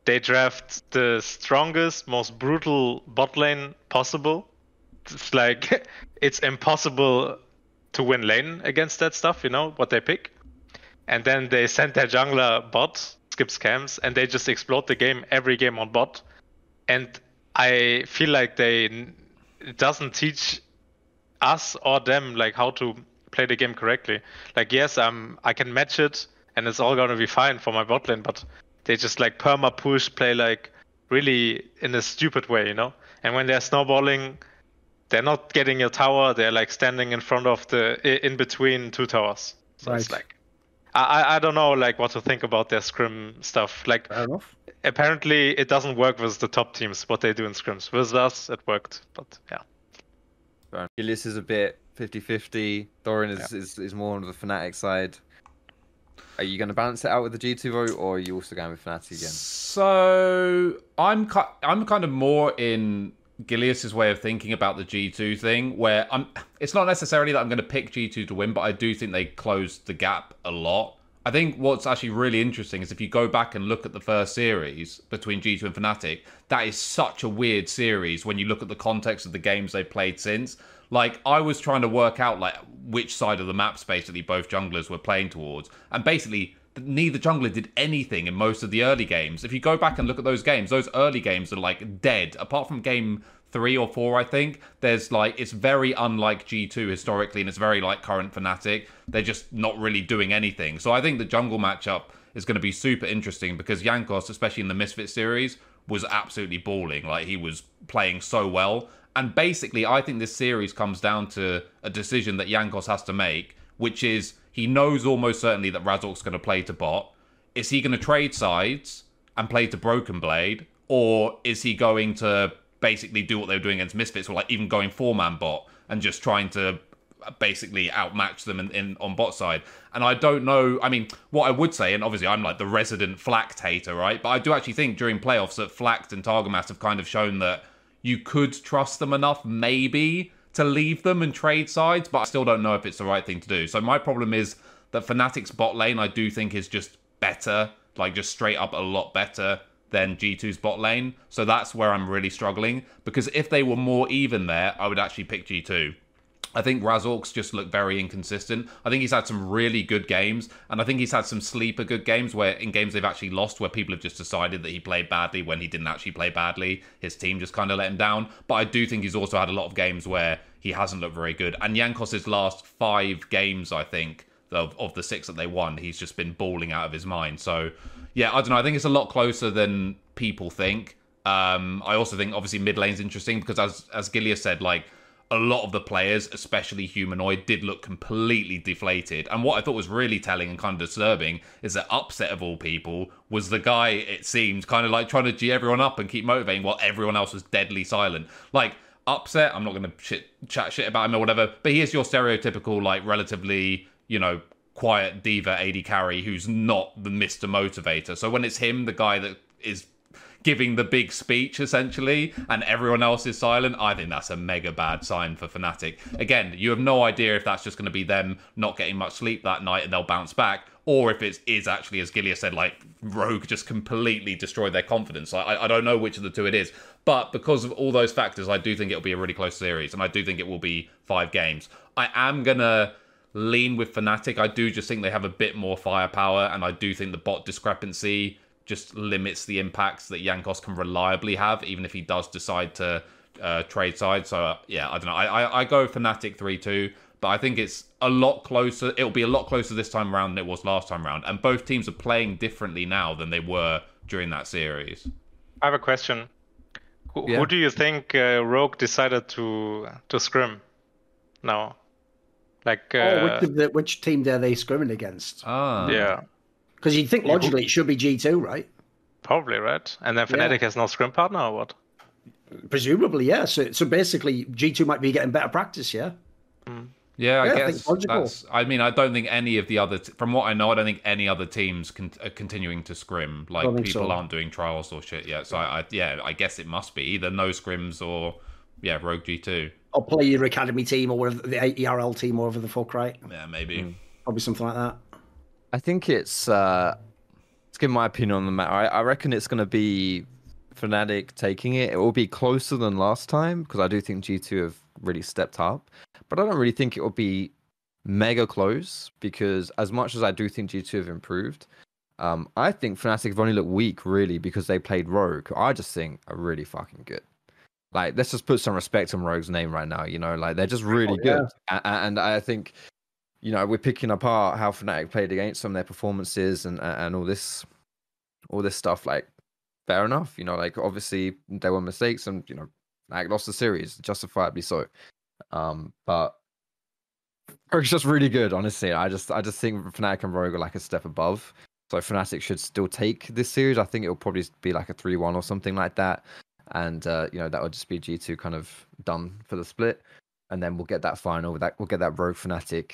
They draft the strongest, most brutal bot lane possible. It's like it's impossible to win lane against that stuff. You know what they pick, and then they send their jungler bot skip scams and they just explode the game every game on bot and I feel like they it doesn't teach us or them like how to play the game correctly. Like yes, um, I can match it and it's all gonna be fine for my bot lane, but they just like perma push play like really in a stupid way, you know. And when they're snowballing, they're not getting a tower. They're like standing in front of the in between two towers. So it's Right. like I I- I don't know like what to think about their scrim stuff. Like Fair enough. apparently it doesn't work with the top teams what they do in scrims with us it worked but yeah Fair. Gilius is a bit 50-50. Thorin is, is, is more on the Fnatic side. Are you going to balance it out with the G2 vote, or are you also going with Fnatic again? So I'm ki- I'm kind of more in Gilius's way of thinking about the G2 thing, where I'm. It's not necessarily that I'm going to pick G2 to win, but I do think they closed the gap a lot. I think what's actually really interesting is if you go back and look at the first series between G2 and Fnatic, that is such a weird series when you look at the context of the games they've played since. Like I was trying to work out like which side of the maps basically both junglers were playing towards, and basically neither jungler did anything in most of the early games. If you go back and look at those games, those early games are like dead. Apart from game three or four, I think there's like it's very unlike G2 historically, and it's very like current Fnatic. They're just not really doing anything. So I think the jungle matchup is going to be super interesting because Jankos, especially in the Misfit series, was absolutely balling. Like he was playing so well. And basically, I think this series comes down to a decision that Jankos has to make, which is he knows almost certainly that Razork's going to play to bot. Is he going to trade sides and play to Broken Blade, or is he going to basically do what they were doing against Misfits, or like even going four man bot and just trying to basically outmatch them in, in on bot side. And I don't know. I mean, what I would say, and obviously I'm like the resident Flakked hater, right? But I do actually think during playoffs that Flakked and Targamas have kind of shown that you could trust them enough, maybe, to leave them and trade sides. But I still don't know if it's the right thing to do. So my problem is that Fnatic's bot lane, I do think, is just better, like just straight up a lot better than G2's bot lane. So that's where I'm really struggling because if they were more even there, I would actually pick G2. I think Razork's just looked very inconsistent. I think he's had some really good games, and I think he's had some sleeper good games where in games they've actually lost, where people have just decided that he played badly when he didn't actually play badly. His team just kind of let him down. But I do think he's also had a lot of games where he hasn't looked very good. And Jankos' last five games, I think, of, of the six that they won, he's just been balling out of his mind. So, yeah, I don't know. I think it's a lot closer than people think. Um, I also think obviously mid lane's interesting because as as Gilius said, like a lot of the players, especially humanoid, did look completely deflated. And what I thought was really telling and kind of disturbing is that upset of all people was the guy. It seemed kind of like trying to g everyone up and keep motivating while everyone else was deadly silent. Like upset, I'm not going to chat shit about him or whatever, but he is your stereotypical like relatively you know quiet diva AD carry who's not the Mr. Motivator. So when it's him, the guy that is giving the big speech essentially, and everyone else is silent. I think that's a mega bad sign for Fnatic. Again, you have no idea if that's just going to be them not getting much sleep that night and they'll bounce back, or if it is actually, as Gilius said, like Rogue just completely destroyed their confidence. I, I don't know which of the two it is, but because of all those factors, I do think it'll be a really close series, and I do think it will be five games. I am gonna lean with Fnatic. I do just think they have a bit more firepower, and I do think the bot discrepancy just limits the impacts that Jankos can reliably have, even if he does decide to uh, trade side. So uh, yeah, I don't know. I I, I go Fnatic three two, but I think it's a lot closer. It'll be a lot closer this time around than it was last time around, and both teams are playing differently now than they were during that series. I have a question. Who, Yeah. who do you think uh, Rogue decided to to scrim now? Like, uh, oh, which, the, which team are they scrimming against? Ah, yeah, Because you'd think logically it should be G2, right? probably right. And then Yeah. Fnatic has no scrim partner or what? Presumably, yeah. So, so basically, G2 might be getting better practice, yeah? Hmm. Yeah, I Yeah, I think guess it's that's. I mean, I don't think any of the other, t- from what I know, I don't think any other teams con- are continuing to scrim. Like people so. aren't doing trials or shit yet. So I, I, yeah, I guess it must be either no scrims or yeah, Rogue G two. Or play your academy team or whatever, the ERL team or whatever the fuck, right? Yeah, maybe. Hmm. Probably something like that. I think it's uh to give my opinion on the matter. I, I reckon it's going to be Fnatic taking it. It will be closer than last time because I do think G2 have really stepped up, but I don't really think it will be mega close because as much as I do think G2 have improved, um, I think Fnatic have only looked weak really because they played Rogue. I just think are really fucking good. Like, let's just put some respect on Rogue's name right now. You know, like they're just really Oh, yeah. good, A- a- and I think you know, we're picking apart how Fnatic played against of their performances and and all this, all this stuff. Like, fair enough, you know, like obviously there were mistakes and you know, like lost the series, justifiably so. Um, but Rogue's just really good, honestly. I just I just think Fnatic and Rogue are like a step above. So Fnatic should still take this series. I think it will probably be like a three-one or something like that, and uh, you know that would just be G two kind of done for the split, and then we'll get that final. That we'll get that Rogue Fnatic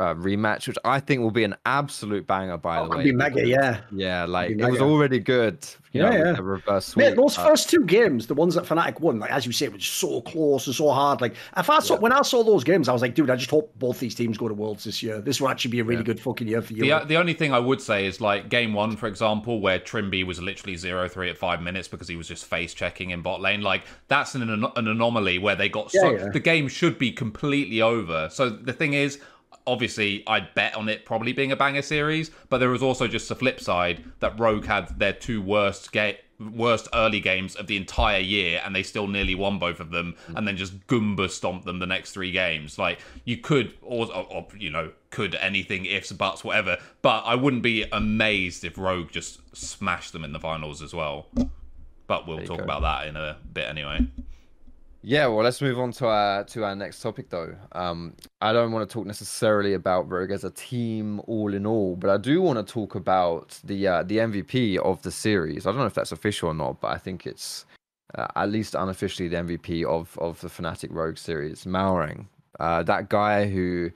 uh, rematch, which I think will be an absolute banger. By Oh, the way, be mega, yeah. yeah, like it was already good. You Yeah, know, with yeah. the reverse Mate, sweep. those uh, first two games, the ones that Fnatic won, like as you say, it was so close and so hard. Like if I saw when I saw those games, I was like, dude, I just hope both these teams go to Worlds this year. This will actually be a really good fucking year for you. The, the only thing I would say is like game one, for example, where Trymbi was literally 0 3 at five minutes because he was just face checking in bot lane. Like, that's an, an anomaly where they got so. Yeah, yeah. The game should be completely over. So the thing is, obviously, I'd bet on it probably being a banger series, but there was also just the flip side that Rogue had their two worst ga- worst early games of the entire year and they still nearly won both of them mm. and then just goomba stomped them the next three games. Like you could or, or, or, you know could anything ifs buts whatever but i wouldn't be amazed if rogue just smashed them in the finals as well. But we'll talk go. about that in a bit anyway Yeah, well, let's move on to our to our next topic, though. Um, I don't want to talk necessarily about Rogue as a team, all in all, but I do want to talk about the uh, the MVP of the series. I don't know if that's official or not, but I think it's uh, at least unofficially the MVP of of the Fnatic Rogue series, Malrang. Uh, that guy who,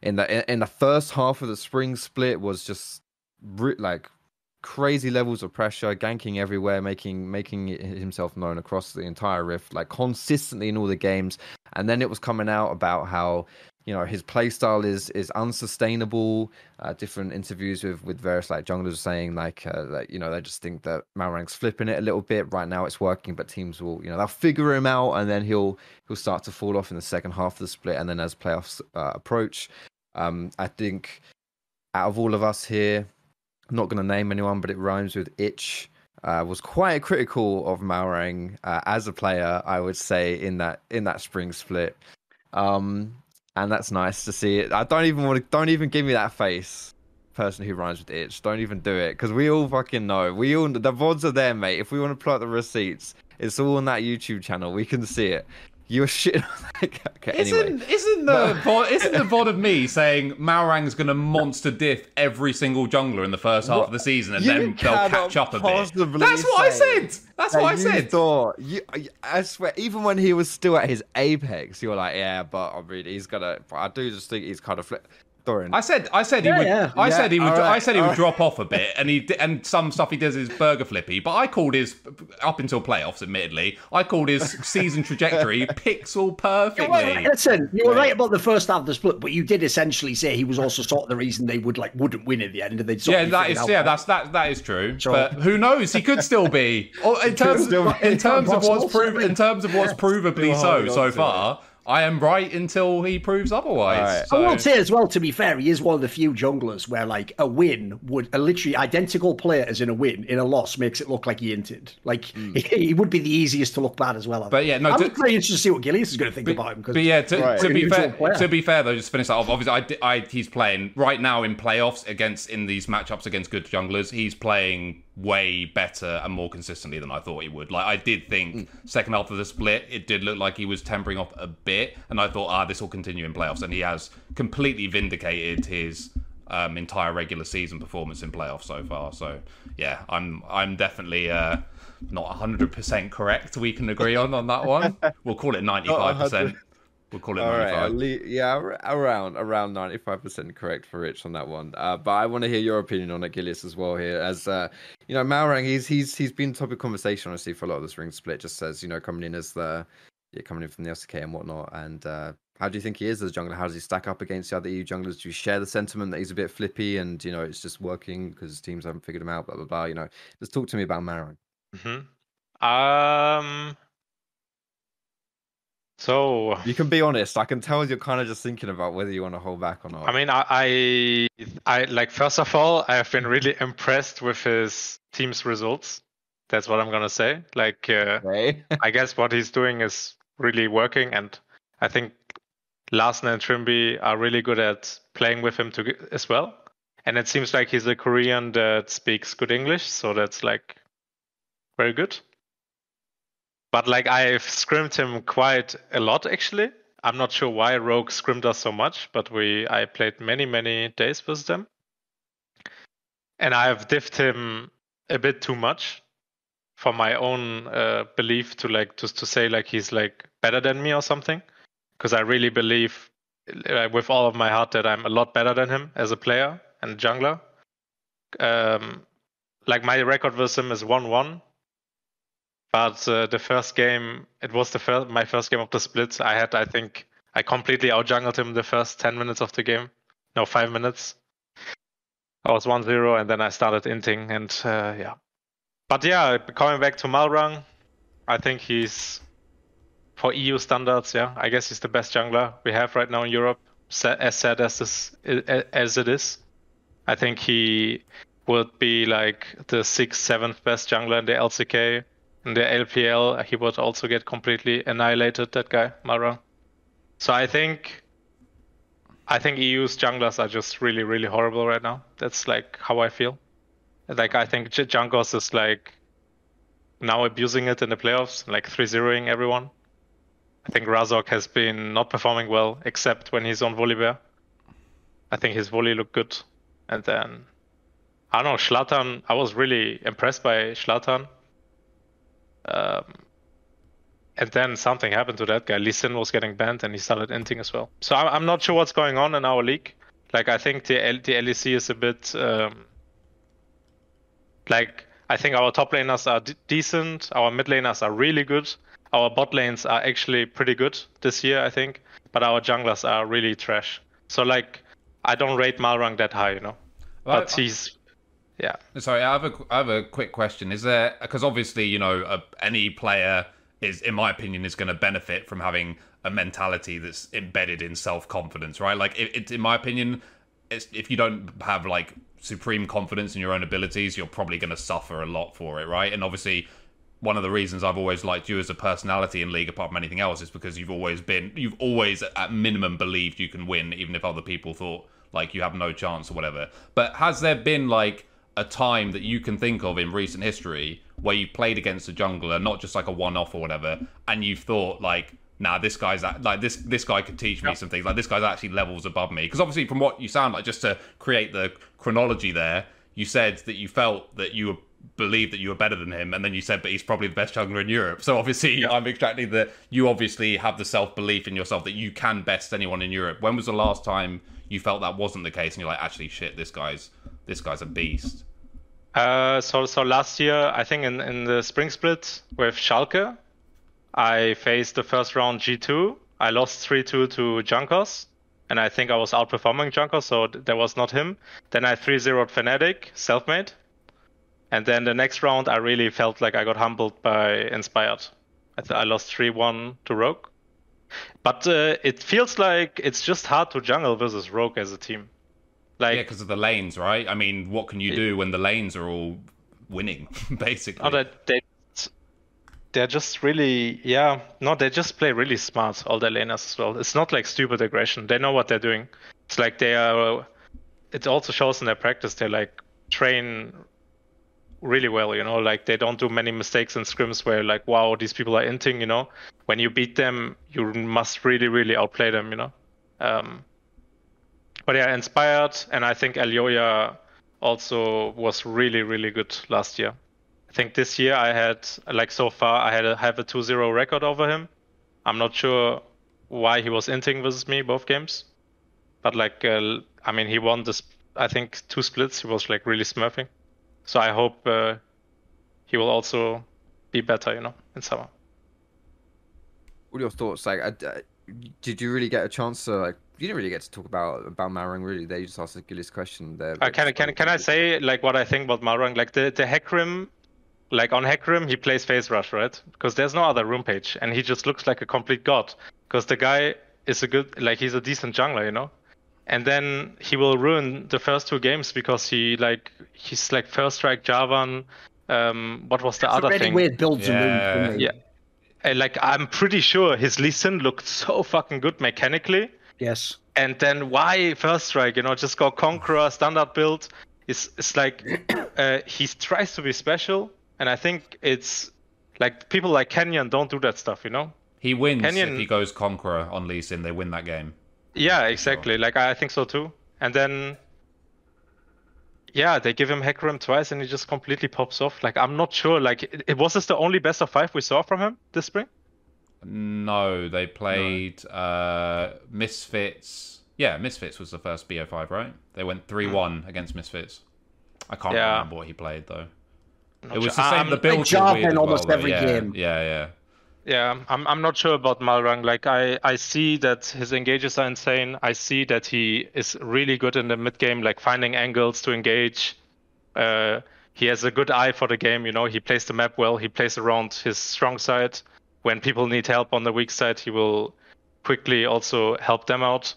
in the in the first half of the spring split, was just like crazy levels of pressure, ganking everywhere, making making himself known across the entire rift, like consistently in all the games. And then it was coming out about how you know his playstyle is is unsustainable. Uh, different interviews with with various like junglers saying like uh, that you know they just think that Malrang's flipping it a little bit. Right now it's working, but teams will you know they'll figure him out, and then he'll he'll start to fall off in the second half of the split, and then as playoffs uh, approach. Um, I think out of all of us here, I'm not going to name anyone, but it rhymes with itch. Uh, was quite critical of Malrang uh, as a player, I would say, in that in that spring split. Um, and that's nice to see it. I don't even want to. Don't even give me that face. Person who rhymes with itch. Don't even do it because we all fucking know. We all the vods are there, mate. If we want to plot the receipts, it's all on that YouTube channel. We can see it. You're shit. okay, anyway. Isn't isn't the VOD, isn't the VOD of me saying Malrang's going to monster diff every single jungler in the first half of the season and You then they'll catch up a bit? That's what I said. That's what I you said. Thought you, I swear, even when he was still at his apex, you were like, "Yeah, but I mean, he's gonna." But I do just think he's kind of flip. Dorian? I said, I said Yeah, he would. yeah. I Yeah, said he would. all right, I said he all would right. drop off a bit, and he di- and some stuff he does is burger flippy. But I called his up until playoffs. Admittedly, I called his season trajectory pixel perfectly. Well, listen, you were right about the first half of the split, but you did essentially say he was also sort of the reason they would like wouldn't win in the end, and they'd Yeah, of that figured yeah, that's that that is true. Sure. But who knows? He could still be. Or in terms still of, in terms of what's proven in terms of what's provably so so to far. I am right until he proves otherwise. All right. So, I will say as well, to be fair, he is one of the few junglers where like a win would a literally identical player as in a win in a loss makes it look like he hinted. Like hmm. he, would be the easiest to look bad as well. I. But think. yeah, no, I'm to- very interested to see what Gilius is going to think about him. 'cause- But yeah, to, Right. to be fair, player. to be fair though, just finish that off. Obviously, I, I, he's playing right now in playoffs against in these matchups against good junglers. He's playing way better and more consistently than I thought he would. Like I did think Mm. second half of the split, it did look like he was tempering off a bit, and I thought, ah, this will continue in playoffs, and he has completely vindicated his. Um, entire regular season performance in playoffs so far. So yeah, I'm I'm definitely uh, not 100% correct. We can agree on on that one. We'll call it 95%. We'll call it All right, 95. at lea- yeah, around around ninety five percent correct for Rich on that one. Uh, but I want to hear your opinion on it, Gilius, as well. Here, as uh, you know, Malrang, he's he's he's been topic of conversation honestly for a lot of this ring split. Just says you know coming in as the yeah, coming in from the SK and whatnot. And uh, how do you think he is as a jungler? How does he stack up against the other EU junglers? Do you share the sentiment that he's a bit flippy and you know it's just working because teams haven't figured him out? Blah blah blah. You know, just talk to me about Malrang. hmm Um. So You can be honest. I can tell you're kind of just thinking about whether you want to hold back or not. I mean, I, I, I like first of all, I have been really impressed with his team's results. That's what I'm gonna say. Like, uh, okay. I guess what he's doing is really working, and I think Larssen and Trymbi are really good at playing with him to, as well. And it seems like he's a Korean that speaks good English, so that's like very good. But like I've scrimmed him quite a lot actually. I'm not sure why Rogue scrimmed us so much, but we I played many many days with them, and I've diffed him a bit too much for my own uh, belief to like just to say like he's like better than me or something, because I really believe with all of my heart that I'm a lot better than him as a player and jungler. Um, like my record with him is one one but uh, the first game, it was the first, my first game of the split. I had, I think, I completely outjungled him the first 10 minutes of the game. No, five minutes. I was 1 0, and then I started inting, and uh, yeah. But yeah, coming back to Malrang, I think he's, for EU standards, yeah, I guess he's the best jungler we have right now in Europe, as sad as, this, as it is. I think he would be like the sixth, seventh best jungler in the LCK in the LPL, he would also get completely annihilated. That guy, Mara. So I think, I think EU's junglers are just really, really horrible right now. That's like how I feel. Like I think J- Jankos is like now abusing it in the playoffs, like 3-0ing everyone. I think Razork has been not performing well, except when he's on Volibear. I think his volley looked good, and then I don't know Shlatan. I was really impressed by Shlatan. Um, and then something happened to that guy. Lee Sin was getting banned, and he started inting as well. So I'm, I'm not sure what's going on in our league. Like I think the L- the LEC is a bit um, like I think our top laners are d- decent. Our mid laners are really good. Our bot lanes are actually pretty good this year, I think. But our junglers are really trash. So like I don't rate Malrang that high, you know. But I- he's yeah. Sorry, I have a I have a quick question. Is there because obviously you know any player is, in my opinion, is going to benefit from having a mentality that's embedded in self confidence, right? Like it, it, in my opinion, it's, if you don't have like supreme confidence in your own abilities, you're probably going to suffer a lot for it, right? And obviously. One of the reasons I've always liked you as a personality in League, apart from anything else, is because you've always been, you've always at minimum believed you can win, even if other people thought like you have no chance or whatever. But has there been like a time that you can think of in recent history where you've played against a jungler, not just like a one-off or whatever, and you've thought like, nah, this guy's a- like this this guy could teach me some things. Like this guy's actually levels above me. Because obviously, from what you sound like, just to create the chronology there, you said that you felt that you were believed that you were better than him, and then you said, but he's probably the best jungler in Europe. So obviously, I'm extracting that you obviously have the self belief in yourself that you can best anyone in Europe. When was the last time you felt that wasn't the case, and you're like, actually, shit, this guy's this guy's a beast? Uh, so so last year, I think in in the spring split with Schalke, I faced the first round G2. I lost 3-2 to Jankos, and I think I was outperforming Jankos, so th- that was not him. Then I 3-0'd Fnatic, Selfmade. And then the next round, I really felt like I got humbled by Inspired. I, th- I lost 3-1 to Rogue. But uh, it feels like it's just hard to jungle versus Rogue as a team. Like, Yeah, because of the lanes, right? I mean, what can you do when the lanes are all winning, basically? Oh, they they're just really yeah no they just play really smart all the laners as well. It's not like stupid aggression. They know what they're doing. It's like they are. It also shows in their practice. They like train really well. You know, like they don't do many mistakes in scrims where like wow these people are inting. You know, when you beat them, you must really really outplay them. You know. Um, but yeah, inspired, and I think Elyoya also was really really good last year. I think this year I had like so far I had a, have a 2-0 record over him. I'm not sure why he was inting versus me both games, but like uh, I mean he won this I think two splits. He was like really smurfing, so I hope uh, he will also be better. You know, in summer. What are your thoughts? Like, uh, did you really get a chance to like? You didn't really get to talk about about Malrang really. They just asked the Gilius question there. Uh, can I can can I say like what I think about Malrang? Like the the Hecarim, like on Hecarim he plays Phase Rush, right? Because there's no other rune page, and he just looks like a complete god. Because the guy is a good, like he's a decent jungler, you know. And then he will ruin the first two games because he like he's like first strike Jarvan. Um, what was the It's a other really thing? weird build to Yeah, move. isn't it? Yeah. And like I'm pretty sure his Lee Sin looked so fucking good mechanically. Yes. And then why first strike? You know, just go conqueror standard build. It's it's like uh, he tries to be special, and I think it's like people like Canyon don't do that stuff. You know? he wins Canyon- if he goes Conqueror on Lee Sin. They win that game. Yeah, exactly. Like I think so too. And then yeah, they give him Hecarim twice, and he just completely pops off. Like I'm not sure. Like it, it was this the only best of five we saw from him this spring? No, they played uh, Misfits. Yeah, Misfits was the first BO5, right? They went 3 1 against Misfits. I can't Yeah. remember what he played, though. Not It was sure. the same. I'm- the builds were Jarvan weird almost well, every yeah, game. Yeah, yeah. Yeah, I'm I'm not sure about Malrang. Like I I see that his engages are insane. I see that he is really good in the mid game, like finding angles to engage. Uh, he has a good eye for the game. You know, he plays the map well. He plays around his strong side. When people need help on the weak side, he will quickly also help them out.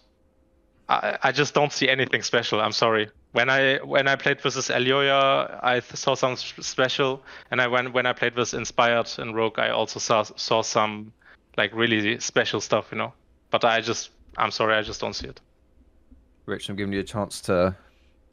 I I just don't see anything special. I'm sorry. When I when I played versus Elyoya, I th- saw some special, and I when when I played with Inspired and Rogue, I also saw saw some like really special stuff, you know. But I just I'm sorry, I just don't see it. Rich, I'm giving you a chance to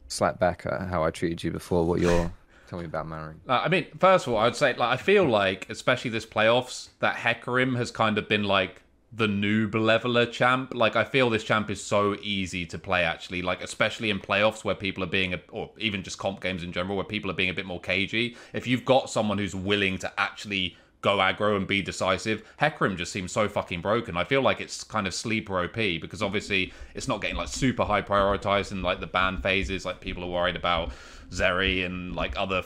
slap back at how I treated you before. What you're tell me about Malrang. Uh, I mean, first of all, I'd say like I feel like, especially this playoffs, that Hecarim has kind of been like the noob leveler champ. Like I feel this champ is so easy to play actually. Like especially in playoffs where people are being, a, or even just comp games in general where people are being a bit more cagey. If you've got someone who's willing to actually go aggro and be decisive. Hecarim just seems so fucking broken. I feel like it's kind of sleeper OP because obviously it's not getting like super high prioritized in like the ban phases. Like people are worried about Zeri and like other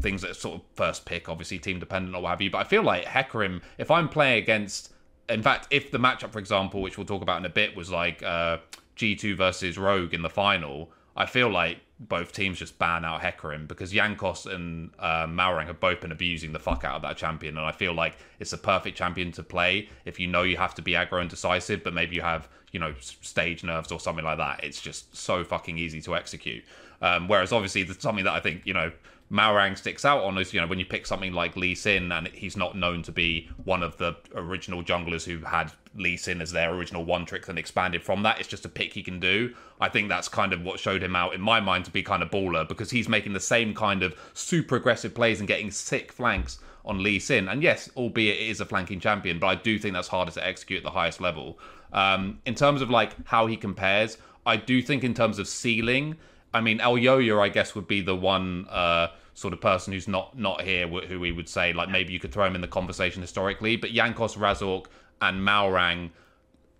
things that sort of first pick, obviously team dependent or what have you. But I feel like Hecarim, if I'm playing against, in fact, if the matchup, for example, which we'll talk about in a bit, was like uh, G2 versus Rogue in the final, I feel like both teams just ban out Hecarim because Jankos and uh, Malrang have both been abusing the fuck out of that champion, and I feel like it's a perfect champion to play if you know you have to be aggro and decisive, but maybe you have you know stage nerves or something like that. It's just so fucking easy to execute. Um, whereas obviously the, something that I think you know Malrang sticks out on is you know when you pick something like Lee Sin and he's not known to be one of the original junglers who had Lee Sin as their original one trick and expanded from that. It's just a pick he can do. I think that's kind of what showed him out in my mind to be kind of baller because he's making the same kind of super aggressive plays and getting sick flanks on Lee Sin. And yes, albeit it is a flanking champion, but I do think that's harder to execute at the highest level. Um, in terms of like how he compares, I do think in terms of ceiling, I mean, El Yoyo, I guess, would be the one uh, sort of person who's not not here, who we would say like maybe you could throw him in the conversation historically. But Jankos Razork, and Malrang,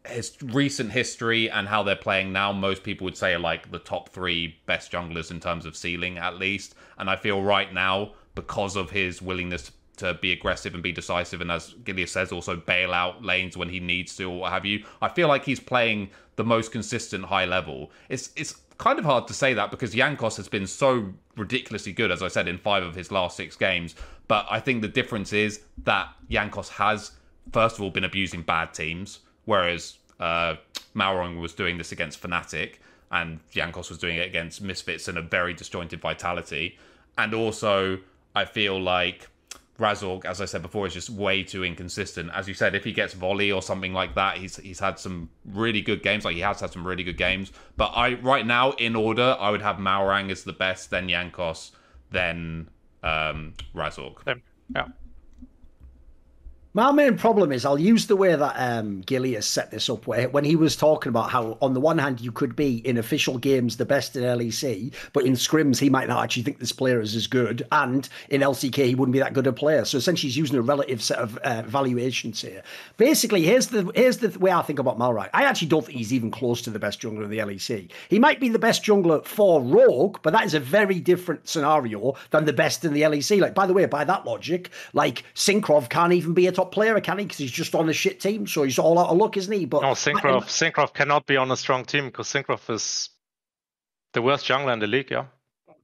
his recent history and how they're playing now, most people would say are like the top three best junglers in terms of ceiling at least. And I feel right now because of his willingness to be aggressive and be decisive, and as Gilius says, also bail out lanes when he needs to or what have you. I feel like he's playing the most consistent high level. It's it's kind of hard to say that because Jankos has been so ridiculously good, as I said, in five of his last six games. But I think the difference is that Jankos has, first of all, been abusing bad teams, whereas uh, Malrang was doing this against Fnatic, and Jankos was doing it against Misfits and a very disjointed vitality. And also, I feel like Razork, as I said before, is just way too inconsistent. As you said, if he gets volley or something like that, he's he's had some really good games. Like he has had some really good games. But I right now, in order, I would have Malrang as the best, then Jankos, then um, Razork. Yeah. My main problem is I'll use the way that um, Gilius set this up, where when he was talking about how, on the one hand, you could be in official games the best in LEC, but in scrims he might not actually think this player is as good, and in LCK he wouldn't be that good a player. So essentially, he's using a relative set of uh, valuations here. Basically, here's the here's the way I think about Malrang. I actually don't think he's even close to the best jungler in the LEC. He might be the best jungler for Rogue, but that is a very different scenario than the best in the LEC. Like, by the way, by that logic, like Cinkrof can't even be a player, can he? Because he's just on a shit team, so he's all out of luck, isn't he? But No, Cinkrof, Cinkrof cannot be on a strong team because Cinkrof is the worst jungler in the league. Yeah,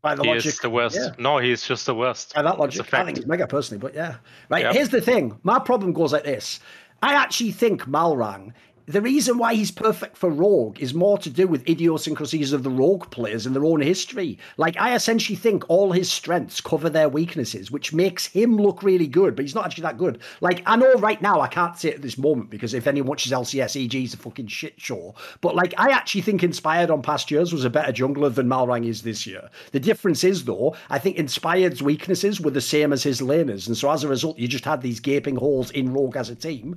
by the he logic, is the worst. yeah. No, he's just the worst. By that logic, I think he's mega personally, but yeah. Right, Yep. here's the thing. My problem goes like this. I actually think Malrang, the reason why he's perfect for Rogue is more to do with idiosyncrasies of the Rogue players and their own history. Like, I essentially think all his strengths cover their weaknesses, which makes him look really good, but he's not actually that good. Like, I know right now I can't say it at this moment because if anyone watches LCS, EG is a fucking shit show. But, like, I actually think Inspired on past years was a better jungler than Malrang is this year. The difference is, though, I think Inspired's weaknesses were the same as his laners. And so as a result, you just had these gaping holes in Rogue as a team.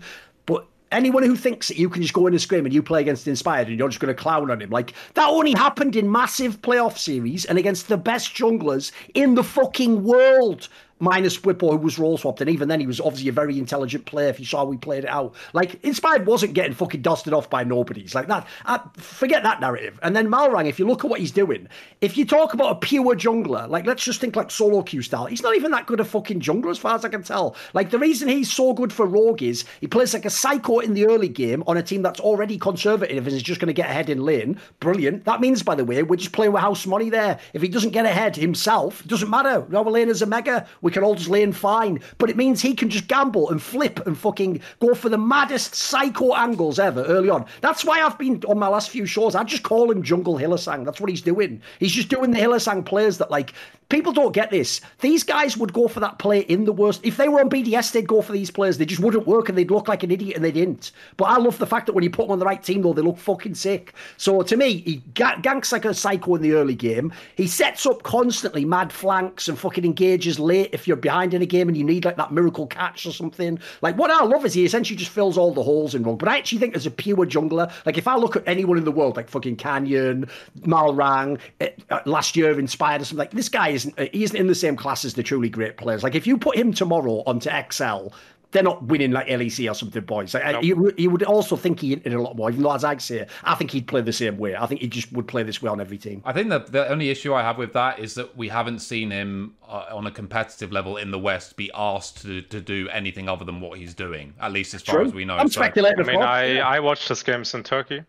Anyone who thinks that you can just go in and scream and you play against Inspired and you're just going to clown on him, like that only happened in massive playoff series and against the best junglers in the fucking world. Minus Bwipo, who was role swapped, and even then he was obviously a very intelligent player. If you saw how we played it out, like Inspired wasn't getting fucking dusted off by nobodies like that. I, forget that narrative. And then Malrang, if you look at what he's doing, if you talk about a pure jungler, like let's just think like solo queue style, he's not even that good a fucking jungler as far as I can tell. Like the reason he's so good for Rogue is he plays like a psycho in the early game on a team that's already conservative and is just going to get ahead in lane. Brilliant. That means, by the way, we're just playing with house money there. If he doesn't get ahead himself, doesn't matter. Our lane is a mega. We can all just lane fine. But it means he can just gamble and flip and fucking go for the maddest psycho angles ever early on. That's why I've been on my last few shows. I just call him Jungle Hylissang. That's what he's doing. He's just doing the Hylissang plays that like people don't get this. These guys would go for that play in the worst. If they were on BDS, they'd go for these players. They just wouldn't work and they'd look like an idiot and they didn't. But I love the fact that when you put them on the right team, though, they look fucking sick. So to me, he ganks like a psycho in the early game. He sets up constantly mad flanks and fucking engages late if you're behind in a game and you need like that miracle catch or something. Like what I love is he essentially just fills all the holes in wrong. But I actually think as a pure jungler, like if I look at anyone in the world, like fucking Canyon, Malrang, eh, uh, last year inspired or something, like this guy isn't uh, he isn't in the same class as the truly great players. Like if you put him tomorrow onto Excel, they're not winning like LEC or something, boys. Like, you, would- you would also think he hinted a lot more, even though, as I say, I think he'd play the same way. I think he just would play this way on every team. I think that the only issue I have with that is that we haven't seen him uh, on a competitive level in the West be asked to, to do anything other than what he's doing, at least as far True. as we know. I'm So- speculating. I mean. I, Yeah. I watched his games in Turkey.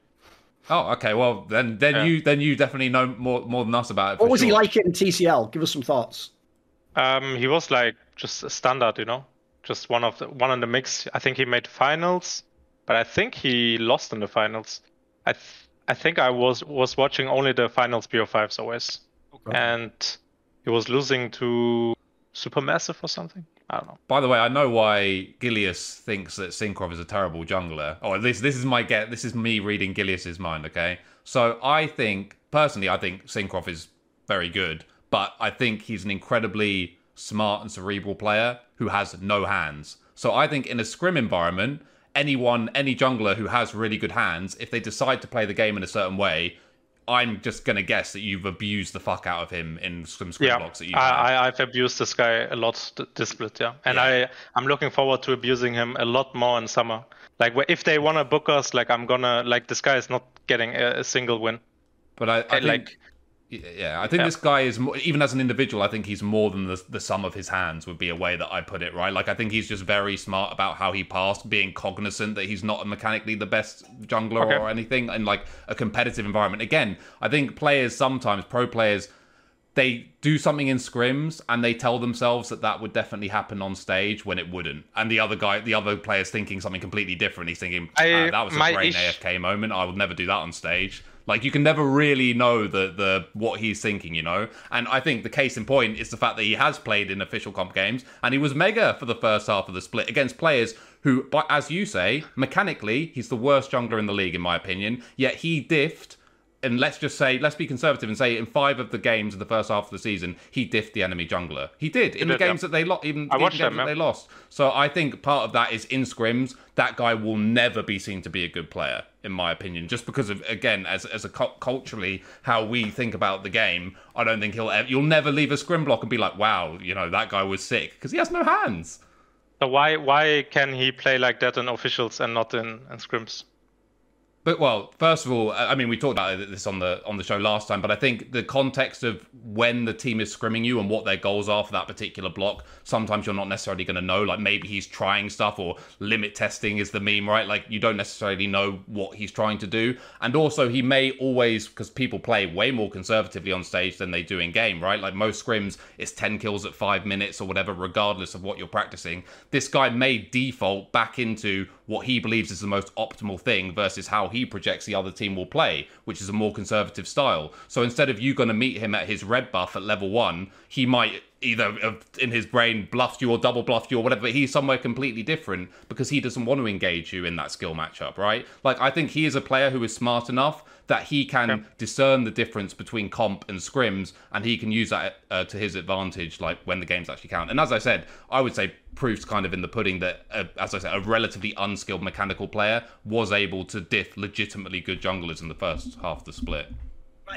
Oh, okay. Well, then then Yeah. you then you definitely know more more than us about it. What was he like in TCL? Give us some thoughts. Um, he was like just a standard, you know, just one of the one in the mix. I think he made finals, but I think he lost in the finals. I th- I think I was was watching only the finals BO5s always, and he was losing to Supermassive or something. I don't know. By the way, I know why Gilius thinks that Cinkrof is a terrible jungler. Or this this is my get. This is me reading Gilius's mind. Okay, so I think personally, I think Cinkrof is very good, but I think he's an incredibly smart and cerebral player who has no hands. So I think in a scrim environment, anyone, any jungler who has really good hands, if they decide to play the game in a certain way, I'm just gonna guess that you've abused the fuck out of him in some scrim Yeah, blocks that you. I, I, I've abused this guy a lot this split, yeah, and Yeah. I I'm looking forward to abusing him a lot more in summer. Like if they wanna book us, like I'm gonna like this guy is not getting a, a single win. but I, I think, like yeah, I think Yeah. this guy is more, even as an individual. I think he's more than the the sum of his hands would be a way that I put it. Right, like I think he's just very smart about how he passed, being cognizant that he's not mechanically the best jungler Okay. or anything, in like a competitive environment. Again, I think players sometimes pro players they do something in scrims and they tell themselves that that would definitely happen on stage when it wouldn't. And the other guy, the other player's thinking something completely different. He's thinking, "Ah, that was a great ish- AFK moment. I would never do that on stage. Like you can never really know the the what he's thinking, you know. And I think the case in point is the fact that he has played in official comp games and he was mega for the first half of the split against players who, but as you say, mechanically he's the worst jungler in the league in my opinion. Yet he diffed and let's just say, let's be conservative and say in five of the games in the first half of the season, he diffed the enemy jungler. He did in the did, yeah. games that they lost, even, I watched games them, that yeah. they lost. So I think part of that is in scrims, that guy will never be seen to be a good player, in my opinion, just because of again, as as a culturally how we think about the game. I don't think he'll ever, you'll never leave a scrim block and be like, wow, you know that guy was sick because he has no hands. so why why can he play like that in officials and not in, in scrims? But well, first of all, I mean, we talked about this on the on the show last time, but I think the context of when the team is scrimming you and what their goals are for that particular block, sometimes you're not necessarily going to know. Like maybe he's trying stuff or limit testing is the meme, right? Like you don't necessarily know what he's trying to do, and also he may always because people play way more conservatively on stage than they do in game, right? Like most scrims, it's ten kills at five minutes or whatever, regardless of what you're practicing. This guy may default back into what he believes is the most optimal thing versus how he projects the other team will play, which is a more conservative style. So instead of you going to meet him at his red buff at level one, he might either in his brain bluffed you or double bluffed you or whatever, but he's somewhere completely different because he doesn't want to engage you in that skill matchup, right? Like I think he is a player who is smart enough that he can Okay. discern the difference between comp and scrims and he can use that uh, to his advantage like when the games actually count and as i said i would say proofs kind of in the pudding that uh, as i said a relatively unskilled mechanical player was able to diff legitimately good junglers in the first half of the split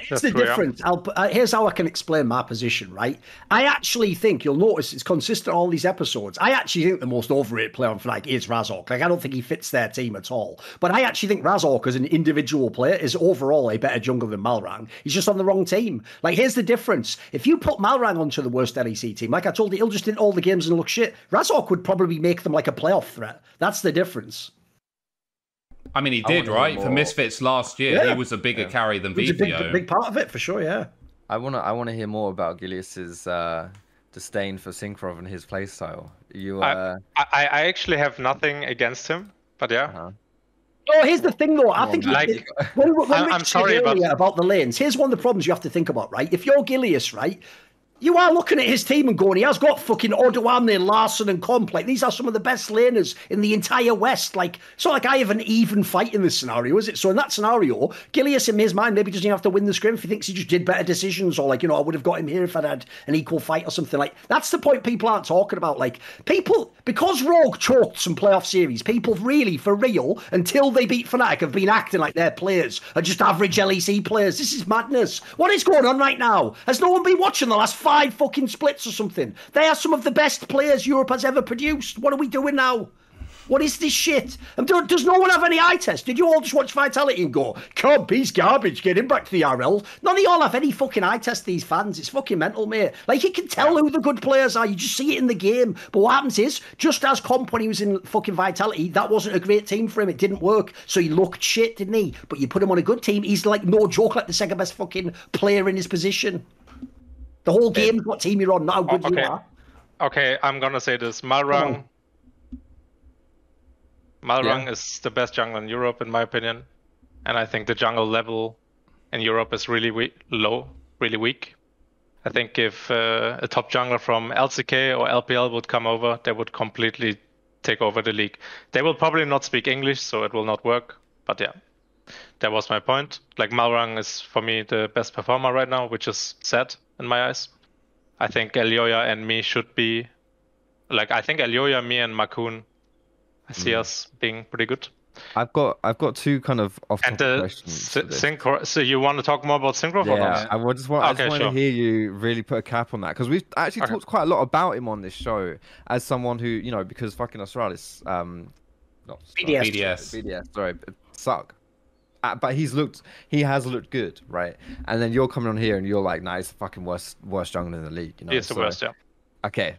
Here's the difference. I'll, uh, here's how I can explain my position, right? I actually think you'll notice it's consistent all these episodes. I actually think the most overrated player on Fnatic is Razork. Like I don't think he fits their team at all. But I actually think Razork as an individual player is overall a better jungler than Malrang. He's just on the wrong team. Like here's the difference. If you put Malrang onto the worst LEC team, like I told you, he'll just in all the games and look shit. Razork would probably make them like a playoff threat. That's the difference. I mean he did right for misfits last year Yeah. he was a bigger carry than He's a big, big part of it for sure. Yeah. I wanna I wanna hear more about Gilius's uh, disdain for Cinkrof and his playstyle. You uh, I, I I actually have nothing against him, but yeah. uh-huh. Oh, here's the thing, though. I Come think Like- it- when, when I'm- I'm sorry, but- earlier about the lanes, here's one of the problems you have to think about, right? If you're Gilius, right, you are looking at his team and going, he has got fucking Odoamne, Larssen, and Comp. Like, these are some of the best laners in the entire West. Like, it's not like I have an even fight in this scenario, is it? So, in that scenario, Gilius, in his mind, maybe doesn't even have to win the scrim if he thinks he just did better decisions, or like, you know, I would have got him here if I'd had an equal fight or something. Like, that's the point people aren't talking about. Like, people, because Rogue choked some playoff series, people really, for real, until they beat Fnatic, have been acting like their players are just average LEC players. This is madness. What is going on right now? Has no one been watching the last five fucking splits or something? They are some of the best players Europe has ever produced. What are we doing now? What is this shit? And do- does no one have any eye test? Did you all just watch Vitality and go, Cub, he's garbage, get him back to the ERL? None of y'all have any fucking eye test, these fans. It's fucking mental, mate. Like, you can tell who the good players are. You just see it in the game. But what happens is, just as Comp when he was in fucking Vitality, that wasn't a great team for him. It didn't work. So he looked shit, didn't he? But you put him on a good team, he's like no joke, like the second best fucking player in his position. The whole game is what team you're on, not how good okay. you are. Okay, I'm gonna say this. Malrang. Malrang Yeah. is the best jungle in Europe, in my opinion, and I think the jungle level in Europe is really we- low, really weak. I think if uh, a top jungler from LCK or LPL would come over, they would completely take over the league. They will probably not speak English, so it will not work. But yeah, that was my point. Like Malrang is for me the best performer right now, which is sad in my eyes. I think Elyoya and me should be like I think Elyoya, me and Markoon I see us being pretty good. I've got I've got two kind of off And topic the questions. sy- for this. Cinkrof. So you want to talk more about Cinkrof? or Yeah. I just want, okay, I just want sure. to hear you really put a cap on that because we've actually Okay. talked quite a lot about him on this show as someone who you know because fucking Astralis, um, not BDS. BDS. BDS, sorry, b- suck. But he's looked, he has looked good, right? And then you're coming on here and you're like, nah, he's the fucking worst, worst jungler in the league. You know, He's the So, worst. Yeah. Okay,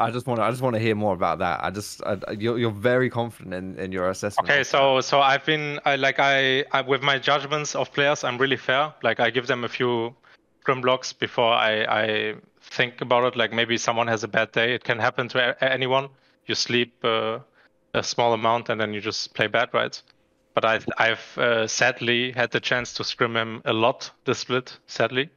I just want to, I just want to hear more about that. I just, I, you're, you're very confident in, in your assessment. Okay, so so I've been I like I, I with my judgments of players, I'm really fair. Like I give them a few scrum blocks before I I think about it. Like maybe someone has a bad day. It can happen to a- anyone. You sleep uh, a small amount and then you just play bad, right? But I've I've uh, sadly had the chance to scrim him a lot this split, sadly,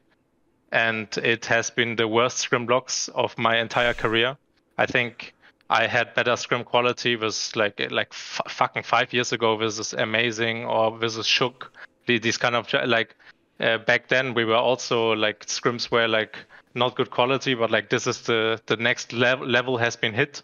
and it has been the worst scrim blocks of my entire career. I think I had better scrim quality was like like f- fucking five years ago versus amazing or versus shook. The- these kind of like uh, back then we were also like scrims were like not good quality but like this is the the next level level has been hit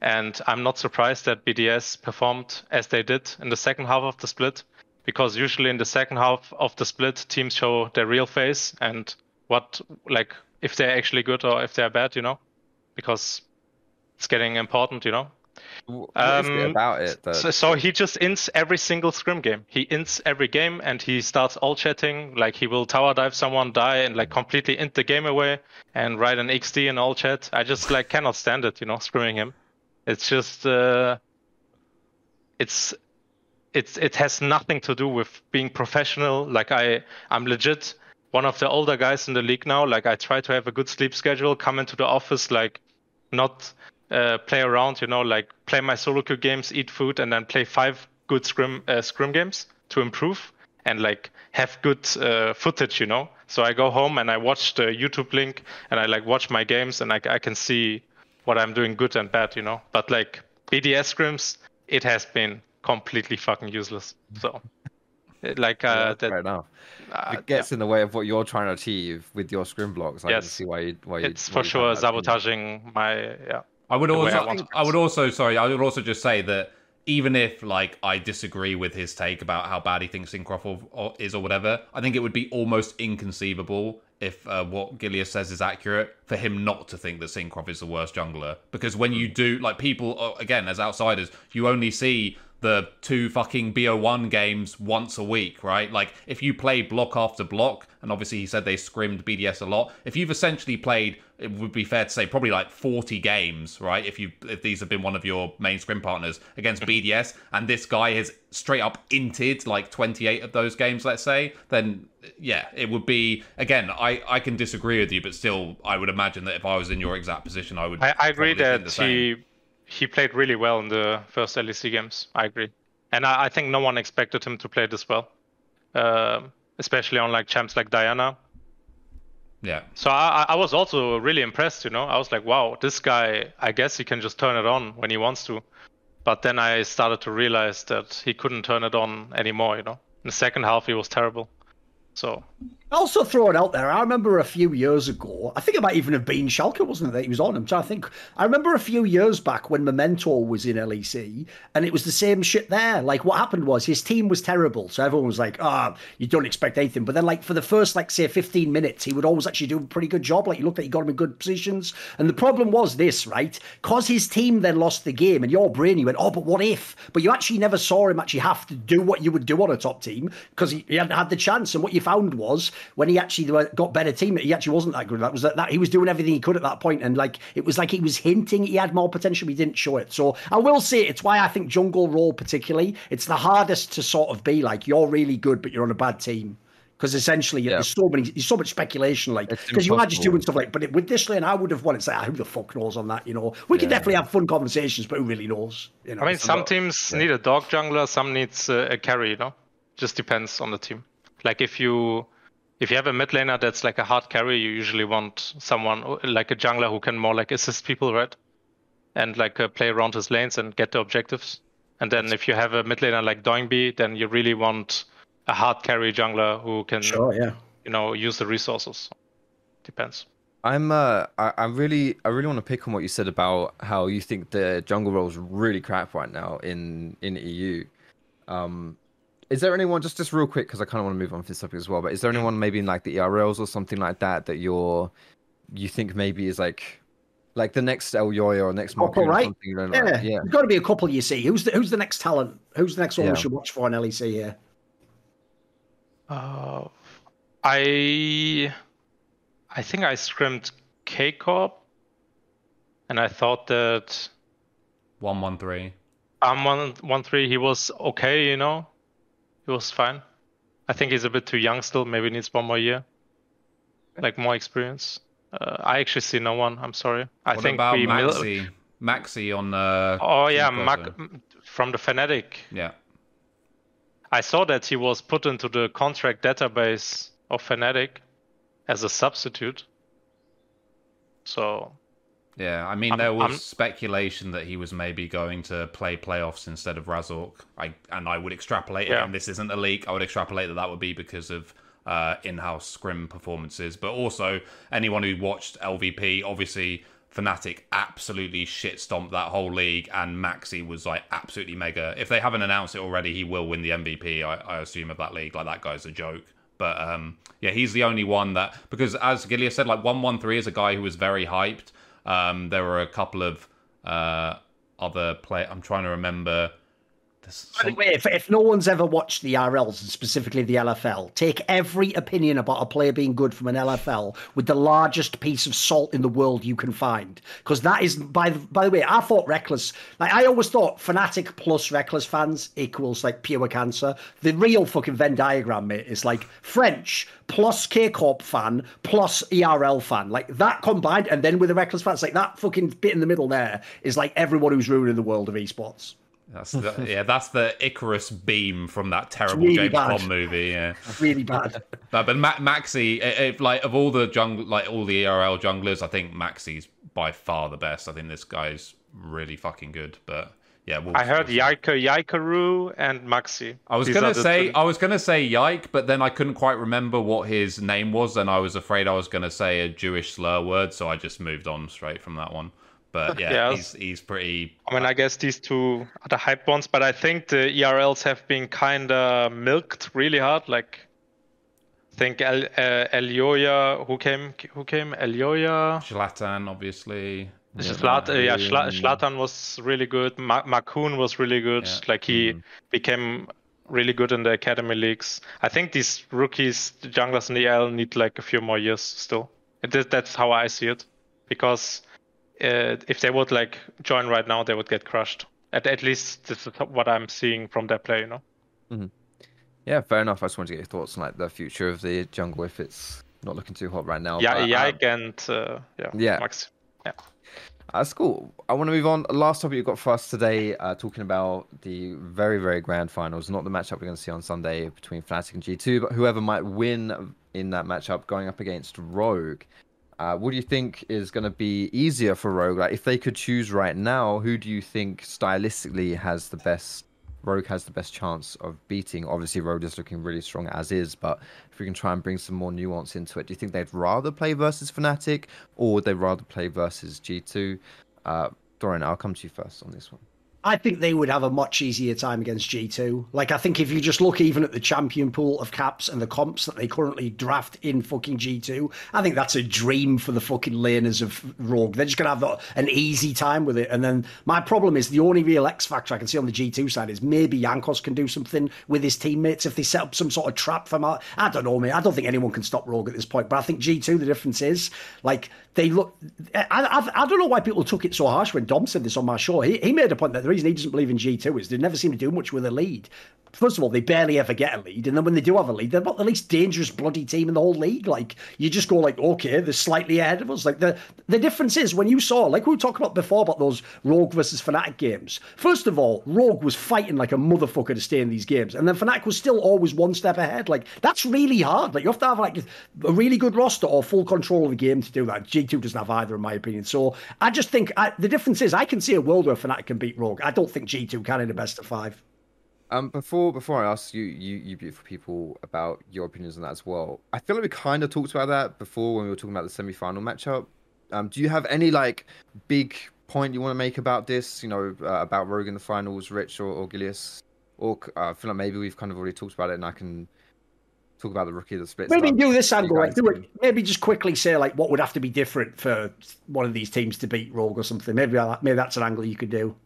and I'm not surprised that BDS performed as they did in the second half of the split because usually in the second half of the split teams show their real face and what like if they're actually good or if they're bad you know because it's getting important you know What is it Um, about it that so, so he just ints every single scrim game. He ints every game and he starts all chatting. Like he will tower dive someone, die, and like completely int the game away and write an XD in all chat. I just like cannot stand it, you know, screwing him. It's just uh, it's it's it has nothing to do with being professional. Like I I'm legit one of the older guys in the league now. Like I try to have a good sleep schedule, come into the office like not uh, play around, you know, like play my solo queue games, eat food, and then play five good scrim uh, scrim games to improve and like have good uh, footage, you know. So I go home and I watch the YouTube link and I like watch my games and I, I can see what I'm doing good and bad, you know. But like BDS scrims, it has been completely fucking useless. So, like uh, that's that fair enough. uh, it gets in the way of what you're trying to achieve with your scrim blocks. I can Yes. see why you why yeah, you. it's why for you sure have that opinion. sabotaging my yeah. I would also, I want I would also, sorry, I would also just say that even if like I disagree with his take about how bad he thinks Cinkrof is or whatever, I think it would be almost inconceivable if uh, what Gilius says is accurate for him not to think that Cinkrof is the worst jungler. Because when you do, like people, uh, again as outsiders, you only see the two fucking BO1 games once a week, right? Like if you play block after block, and obviously he said they scrimmed BDS a lot. If you've essentially played, it would be fair to say probably like 40 games, right? If you if these have been one of your main scrim partners against BDS, and this guy has straight up inted like 28 of those games, let's say, then yeah, it would be again. I I can disagree with you, but still, I would imagine that if I was in your exact position, I would. I, I agree that he he played really well in the first LEC games. I agree, and I, I think no one expected him to play this well, um, especially on like champs like Diana. Yeah. So I, I- was also really impressed. You know, I was like, wow, this guy. I guess he can just turn it on when he wants to. But then I started to realize that he couldn't turn it on anymore. You know, in the second half he was terrible. So Also throw it out there. I remember a few years ago. I think it might even have been Schalke, wasn't it? That he was on. I'm trying to think. I remember a few years back when Memento was in LEC, and it was the same shit there. Like what happened was his team was terrible, so everyone was like, "Ah, you don't expect anything." But then, like for the first, like say, 15 minutes, he would always actually do a pretty good job. Like you looked at, he got him in good positions. And the problem was this, right? Because his team then lost the game, and your brain, you went, "Oh, but what if?" But you actually never saw him actually have to do what you would do on a top team because he, he hadn't had the chance. And what you found was when he actually got better team, he actually wasn't that good. That was that, that he was doing everything he could at that point, and like it was like he was hinting he had more potential, but he didn't show it. So I will say it's why I think jungle role particularly it's the hardest to sort of be like you're really good, but you're on a bad team. Because essentially, Yeah. there's so many, there's so much speculation. Like, because you are just doing stuff like, but it, with this lane, I would have wanted to say, ah, who the fuck knows on that? You know, we can definitely have fun conversations, but who really knows? You know, I mean, It's a some lot. teams need a dog jungler, some needs uh, a carry. You know, just depends on the team. Like if you if you have a mid laner that's like a hard carry, you usually want someone like a jungler who can more like assist people, right? And like uh, play around his lanes and get the objectives. And then if you have a mid laner like Doinb, then you really want a hard carry jungler who can Sure, yeah. you know use the resources. Depends. I'm uh I, I really I really want to pick on what you said about how you think the jungle role is really crap right now in in EU. Um is there anyone just just real quick because I kind of want to move on from this topic as well, but is there anyone maybe in like the ERLs or something like that that you're you think maybe is like like the next Elyoya or next Mark Couple, right? something like Yeah, that? yeah. There's got to be a couple you see. Who's the who's the next talent? Who's the next one Yeah. we should watch for on LEC here? Uh, I I think I scrimmed K Corp, and I thought that One one three. um one one three he was okay, you know, he was fine. I think he's a bit too young still. Maybe needs one more year, like more experience. Uh, I actually see no one. I'm sorry. I What think about we mil- Maxi? Maxi on uh Oh yeah, Mac from the Fnatic. Yeah. I saw that he was put into the contract database of Fnatic as a substitute. So Yeah, I mean I'm- there was I'm- speculation that he was maybe going to play playoffs instead of Razork. I and I would extrapolate Yeah. again. This isn't a leak. I would extrapolate that that would be because of uh, in-house scrim performances, but also anyone who watched LVP, obviously Fnatic absolutely shit stomped that whole league, and Maxi was like absolutely mega. If they haven't announced it already, he will win the MVP. I, I assume of that league. Like that guy's a joke. But um, yeah, he's the only one that because as Gilius said, like one one three is a guy who was very hyped. Um, there were a couple of uh, other play. I'm trying to remember. There's By the way, if, if no one's ever watched the ERLs and specifically the LFL, take every opinion about a player being good from an LFL with the largest piece of salt in the world you can find. Because that is, by the, by the way, I thought Reckless, like I always thought Fnatic plus Reckless fans equals like pure cancer. The real fucking Venn diagram, mate, is like French plus K Corp fan plus ERL fan. Like that combined, and then with the Reckless fans, like that fucking bit in the middle there is like everyone who's ruining the world of esports. That's the, yeah, that's the Icarus beam from that terrible really James bad. Bond movie. Yeah, Really bad. no, but Ma- Maxi, if like of all the jungle, like all the ERL junglers, I think Maxi's by far the best. I think this guy's really fucking good. But yeah, we'll, I heard we'll see. Yaika, Yaikaru, and Maxi. I was These gonna say three. I was gonna say Yike, but then I couldn't quite remember what his name was, and I was afraid I was gonna say a Jewish slur word, so I just moved on straight from that one. But yeah, Yes. he's he's pretty. I mean, I guess these two are the hype ones, but I think the ERLs have been kind of milked really hard. Like, I think El uh, Elyoya, who came, who came, Elyoya, Shlatan, obviously. Uh, yeah, Schla- Mm. Shlatan was really good. Ma- Markoon was really good. Yeah. Like he became really good in the academy leagues. I think these rookies, the junglers in the EL, need like a few more years still. It that's how I see it, because uh, if they would like join right now, they would get crushed. At at least this is what I'm seeing from their play. You know. Hmm. Yeah, fair enough. I just wanted to get your thoughts on like the future of the jungle if it's not looking too hot right now. Yeah, but, um, Yike and uh, yeah, yeah. Max. That's cool. I want to move on. Last topic you got for us today, uh, talking about the very, very grand finals. Not the matchup we're going to see on Sunday between Fnatic and G2, but whoever might win in that matchup going up against Rogue. Uh, what do you think is going to be easier for Rogue? Like, if they could choose right now, who do you think stylistically has the best? Rogue has the best chance of beating. Obviously, Rogue is looking really strong as is, but if we can try and bring some more nuance into it, do you think they'd rather play versus Fnatic or would they rather play versus G2? Uh, Thorin, I'll come to you first on this one. I think they would have a much easier time against G2. Like, I think if you just look even at the champion pool of caps and the comps that they currently draft in fucking G2, I think that's a dream for the fucking laners of Rogue. They're just going to have an easy time with it. And then my problem is the only real X factor I can see on the G2 side is maybe Jankos can do something with his teammates if they set up some sort of trap for Mal- I don't know, mate. I don't think anyone can stop Rogue at this point. But I think G2, the difference is, like, they look. I, I, I don't know why people took it so harsh when Dom said this on my show. He, he made a point that the reason he doesn't believe in G2 is they never seem to do much with a lead. First of all, they barely ever get a lead, and then when they do have a lead, they're not the least dangerous bloody team in the whole league. Like you just go like, okay, they're slightly ahead of us. Like the the difference is when you saw, like we were talking about before about those Rogue versus Fnatic games. First of all, Rogue was fighting like a motherfucker to stay in these games, and then Fnatic was still always one step ahead. Like that's really hard. Like you have to have like a really good roster or full control of the game to do that. G2 doesn't have either, in my opinion. So I just think I, the difference is I can see a world where Fnatic can beat Rogue. I don't think G2 can in a best of five. Um, before before I ask you, you you beautiful people about your opinions on that as well, I feel like we kind of talked about that before when we were talking about the semi-final matchup. Um, do you have any like big point you want to make about this? You know, uh, about Rogue in the finals, Rich or, or Gilius, or uh, I feel like maybe we've kind of already talked about it, and I can talk about the rookie that splits. Maybe do this angle, like do it. Maybe just quickly say like what would have to be different for one of these teams to beat Rogue or something. Maybe that- maybe that's an angle you could do.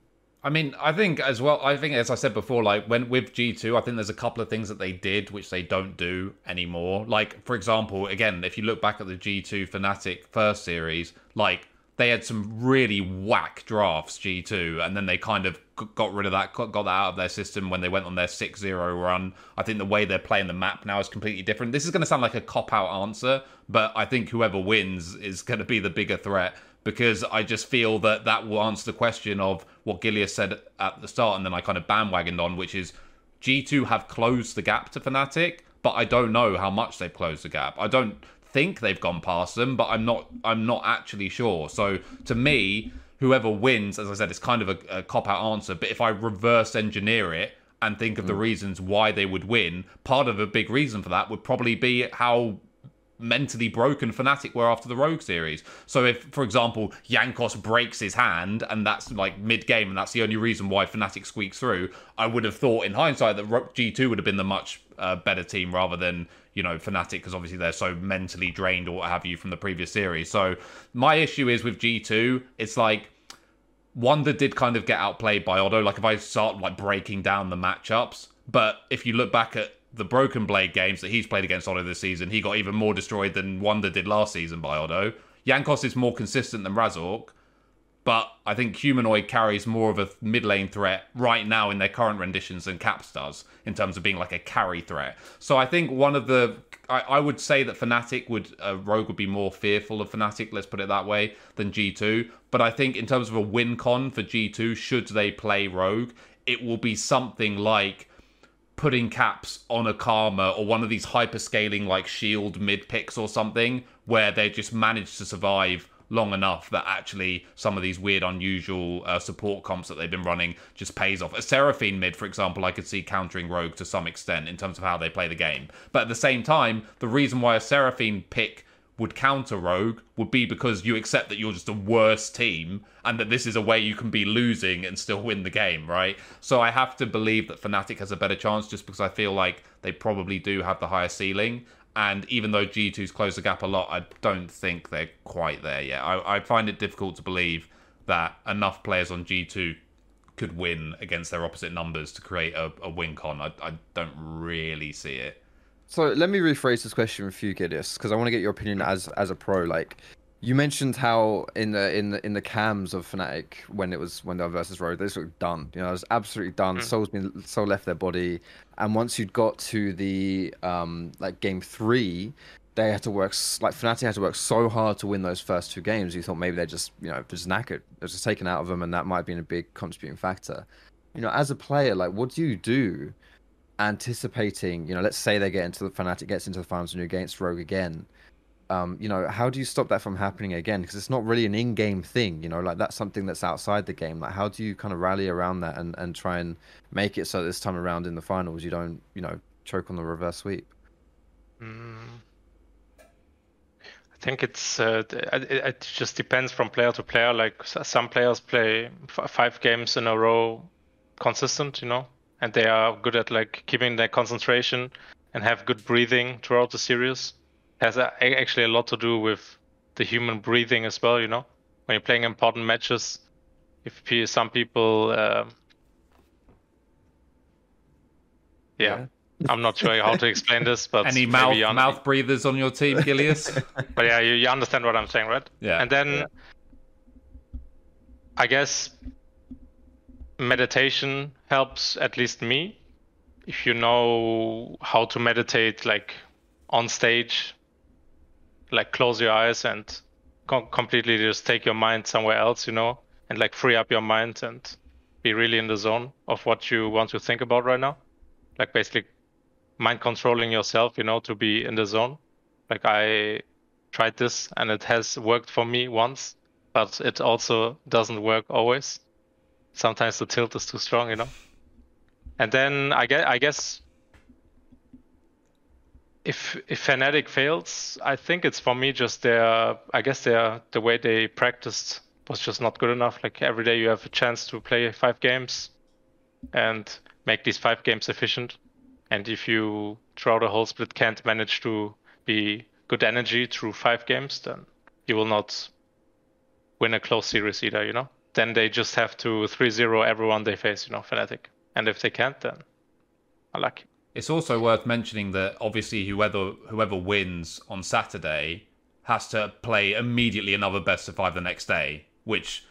I mean, I think as well. I think, as I said before, like when with G two, I think there's a couple of things that they did which they don't do anymore. Like, for example, again, if you look back at the G two Fnatic first series, like they had some really whack drafts G two, and then they kind of got rid of that, got that out of their system when they went on their 6-0 run. I think the way they're playing the map now is completely different. This is going to sound like a cop out answer, but I think whoever wins is going to be the bigger threat because I just feel that that will answer the question of what Gilius said at the start, and then I kind of bandwagoned on, which is G2 have closed the gap to Fnatic, but I don't know how much they've closed the gap. I don't think they've gone past them, but I'm not I'm not actually sure. So to me, whoever wins, as I said, it's kind of a, a cop out answer. But if I reverse engineer it and think of the mm. reasons why they would win, part of a big reason for that would probably be how mentally broken Fnatic were after the Rogue series. So if, for example, Jankos breaks his hand and that's like mid-game and that's the only reason why Fnatic squeaks through, I would have thought in hindsight that G2 would have been the much uh, better team rather than, you know, Fnatic because obviously they're so mentally drained or what have you from the previous series. So my issue is with G2, it's like Wunder did kind of get outplayed by Otto. Like if I start like breaking down the matchups, but if you look back at the Broken Blade games that he's played against Otto this season, he got even more destroyed than Wunder did last season by Otto. Jankos is more consistent than Razork, but I think Humanoid carries more of a mid lane threat right now in their current renditions than Caps does in terms of being like a carry threat. So I think one of the I, I would say that Fnatic would uh, Rogue would be more fearful of Fnatic, let's put it that way, than G2. But I think in terms of a win con for G2, should they play Rogue, it will be something like putting caps on a karma or one of these hyper scaling like shield mid picks or something where they just manage to survive long enough that actually some of these weird unusual uh, support comps that they've been running just pays off. A seraphine mid for example i could see countering rogue to some extent in terms of how they play the game. But at the same time the reason why a seraphine pick would counter Rogue would be because you accept that you're just a worse team and that this is a way you can be losing and still win the game, right? So I have to believe that Fnatic has a better chance just because I feel like they probably do have the higher ceiling. And even though G2's closed the gap a lot, I don't think they're quite there yet. I, I find it difficult to believe that enough players on G2 could win against their opposite numbers to create a, a win con. I, I don't really see it. So let me rephrase this question for you, Gilius, because I want to get your opinion as as a pro. Like, you mentioned how in the in the in the cams of Fnatic when it was when they were versus Rogue, they of done. You know, it was absolutely done. Soul's been Soul left their body, and once you'd got to the um like game three, they had to work like Fnatic had to work so hard to win those first two games. You thought maybe they're just you know just knackered, it was just taken out of them, and that might have been a big contributing factor. You know, as a player, like, what do you do? Anticipating, you know, let's say they get into the Fnatic gets into the finals and you're against Rogue again. Um, you know, how do you stop that from happening again? Because it's not really an in-game thing, you know, like that's something that's outside the game. Like, how do you kind of rally around that and, and try and make it so this time around in the finals you don't, you know, choke on the reverse sweep? Mm. I think it's uh, it, it just depends from player to player. Like some players play f- five games in a row, consistent, you know, and they are good at like keeping their concentration and have good breathing throughout the series. Has a, a- actually a lot to do with the human breathing as well, you know. When you're playing important matches, if pe- some people, uh, yeah. I'm not sure how to explain this, but Any mouth you un- mouth breathers on your team, Gilius? but yeah, you, you understand what I'm saying, right? Yeah, And then yeah. I guess meditation helps at least me. If you know how to meditate like on stage, like close your eyes and com- completely just take your mind somewhere else, you know, and like free up your mind and be really in the zone of what you want to think about right now. Like basically mind controlling yourself, you know, to be in the zone. Like I tried this and it has worked for me once, but it also doesn't work always. Sometimes the tilt is too strong, you know. And then I guess I guess if if Fnatic fails, I think it's for me just their I guess their the way they practiced was just not good enough. Like every day you have a chance to play five games and make these five games efficient. And if you throughout the whole split can't manage to be good energy through five games, then you will not win a close series either, you know? Then they just have to 3-0 everyone they face, you know, Fnatic. And if they can't, then unlucky. It's also worth mentioning that obviously whoever whoever wins on Saturday has to play immediately another best of five the next day, which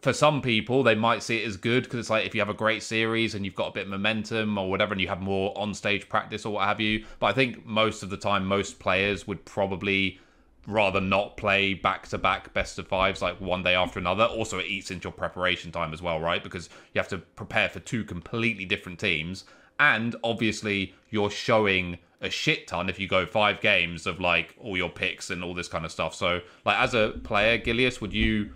for some people they might see it as good because it's like if you have a great series and you've got a bit of momentum or whatever and you have more on stage practice or what have you. But I think most of the time most players would probably rather not play back to back best of fives like one day after another. Also, it eats into your preparation time as well, right? Because you have to prepare for two completely different teams and obviously you're showing a shit ton if you go five games of like all your picks and all this kind of stuff. So, like as a player, Gilius, would you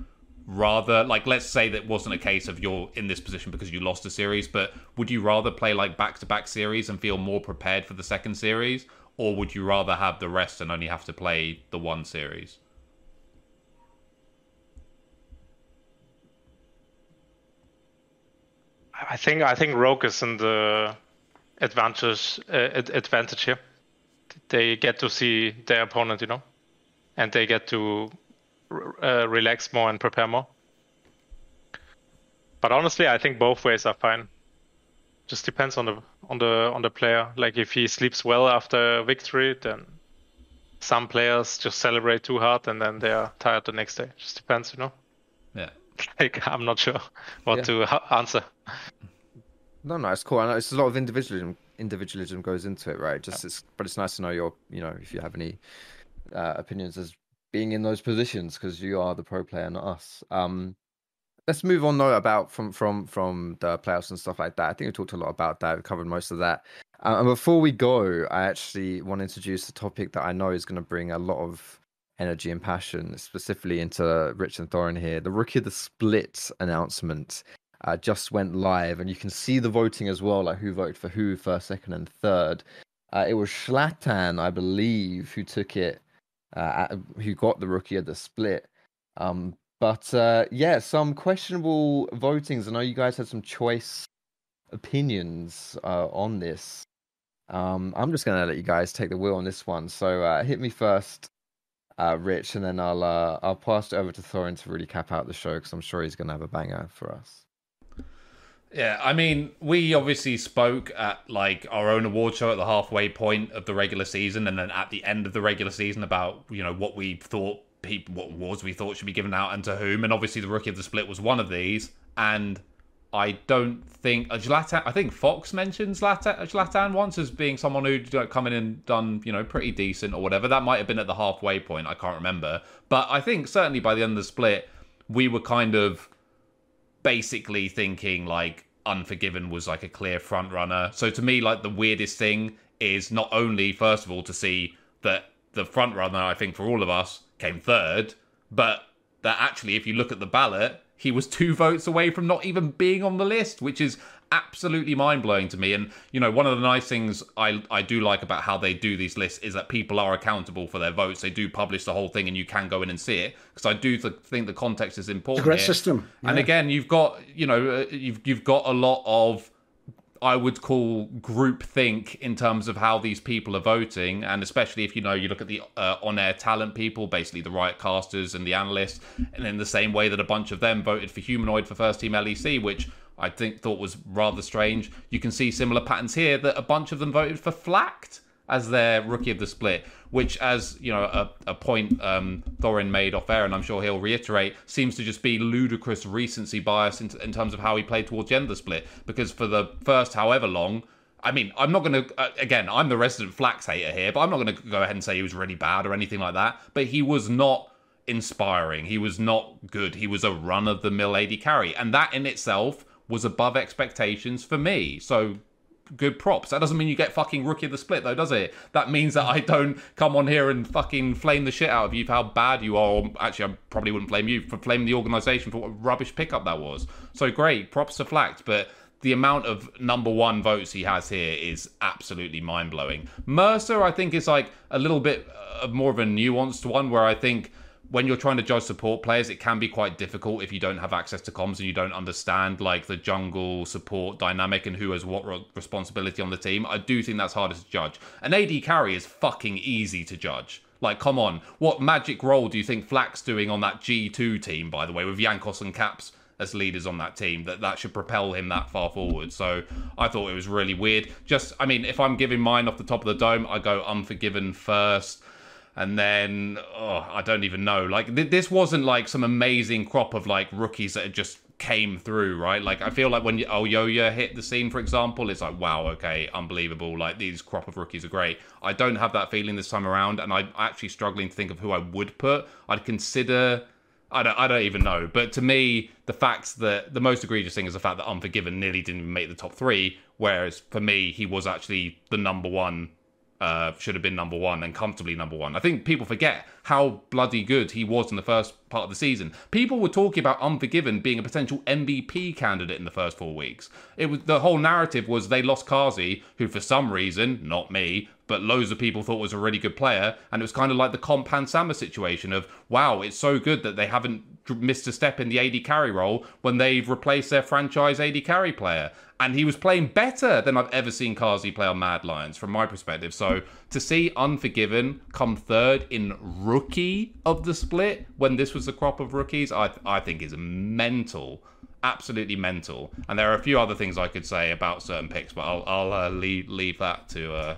rather like let's say that wasn't a case of you're in this position because you lost a series, but would you rather play like back to back series and feel more prepared for the second series, or would you rather have the rest and only have to play the one series? I think I think Rogue is in the advantage uh, advantage here. They get to see their opponent, you know, and they get to uh, relax more and prepare more. But honestly, I think both ways are fine. Just depends on the on the on the player. Like if he sleeps well after victory, then some players just celebrate too hard and then they are tired the next day. Just depends, you know. Yeah. Like I'm not sure what yeah. to answer. No, no, it's cool. I know it's a lot of individualism. Individualism goes into it, right? Just, it's, but it's nice to know your, you know, if you have any uh, opinions as being in those positions because you are the pro player, not us. Um, let's move on though about from from from the playoffs and stuff like that. I think we talked a lot about that. We covered most of that. Uh, and before we go, I actually want to introduce a topic that I know is going to bring a lot of energy and passion, specifically into Rich and Thorin here. The rookie of the split announcement uh, just went live, and you can see the voting as well, like who voted for who, first, second, and third. Uh, it was Shlatan, I believe, who took it, uh, at, who got the rookie of the split. Um, but uh, yeah, some questionable votings. I know you guys had some choice opinions uh, on this. Um, I'm just gonna let you guys take the wheel on this one. So uh, hit me first, Rich, and then I'll I'll pass it over to Thorin to really cap out the show because I'm sure he's gonna have a banger for us. Yeah, I mean, we obviously spoke at like our own award show at the halfway point of the regular season, and then at the end of the regular season about you know what we thought people, what awards we thought should be given out and to whom, and obviously the rookie of the split was one of these. And I don't think uh, Shlatan. I think Fox mentioned Shlatan, Shlatan once as being someone who'd come in and done you know pretty decent or whatever. That might have been at the halfway point. I can't remember, but I think certainly by the end of the split, we were kind of basically thinking like Unforgiven was like a clear front runner. So to me, like the weirdest thing is not only first of all to see that the front runner, I think for all of us, came third, but that actually, if you look at the ballot, he was two votes away from not even being on the list, which is absolutely mind blowing to me. And you know, one of the nice things I I do like about how they do these lists is that people are accountable for their votes. They do publish the whole thing, and you can go in and see it because I do th- think the context is important. It's a great here. system. Yeah. And again, you've got you know uh, you've you've got a lot of I would call group think in terms of how these people are voting, and especially if you know you look at the uh, on-air talent people, basically the riot casters and the analysts, and in the same way that a bunch of them voted for humanoid for first team LEC, which I think thought was rather strange. You can see similar patterns here that a bunch of them voted for Flakked as their rookie of the split, which, as you know, a, a point um, Thorin made off air, and I'm sure he'll reiterate, seems to just be ludicrous recency bias in, in terms of how he played towards gender split. Because for the first however long, I mean, I'm not going to, uh, again, I'm the resident Flakked hater here, but I'm not going to go ahead and say he was really bad or anything like that. But he was not inspiring. He was not good. He was a run of the mill AD carry. And that in itself was above expectations for me. So good props. That doesn't mean you get fucking rookie of the split though, does it? That means that I don't come on here and fucking flame the shit out of you for how bad you are. Or actually, I probably wouldn't blame you for flaming the organisation for what rubbish pickup that was. So great, props to Flakked, but the amount of number one votes he has here is absolutely mind blowing. Mersa, I think, is like a little bit uh, more of a nuanced one where I think when you're trying to judge support players, it can be quite difficult if you don't have access to comms and you don't understand like the jungle support dynamic and who has what responsibility on the team. I do think that's harder to judge. An AD carry is fucking easy to judge. Like, come on, what magic role do you think Flakked's doing on that G2 team, by the way, with Jankos and Caps as leaders on that team that that should propel him that far forward. So I thought it was really weird. Just, I mean, if I'm giving mine off the top of the dome, I go Unforgiven first. And then, oh, I don't even know. Like, th- this wasn't like some amazing crop of like rookies that just came through, right? Like, I feel like when oh Yoya hit the scene, for example, it's like, wow, okay, unbelievable. Like, these crop of rookies are great. I don't have that feeling this time around, and I'm actually struggling to think of who I would put. I'd consider I don't, I don't even know. But to me, the fact that the most egregious thing is the fact that Unforgiven nearly didn't even make the top three, whereas for me, he was actually the number one uh, should have been number one and comfortably number one. I think people forget how bloody good he was in the first part of the season. People were talking about Unforgiven being a potential MVP candidate in the first four weeks. It was the whole narrative was they lost Carzzy, who for some reason, not me, but loads of people thought was a really good player, and it was kind of like the Comp Sama situation of wow, it's so good that they haven't missed a step in the AD carry role when they've replaced their franchise AD carry player and he was playing better than I've ever seen Carzzy play on Mad Lions from my perspective. So to see Unforgiven come third in rookie of the split when this was the crop of rookies, I I think is mental, absolutely mental. And there are a few other things I could say about certain picks, but I'll I'll uh, leave leave that to uh,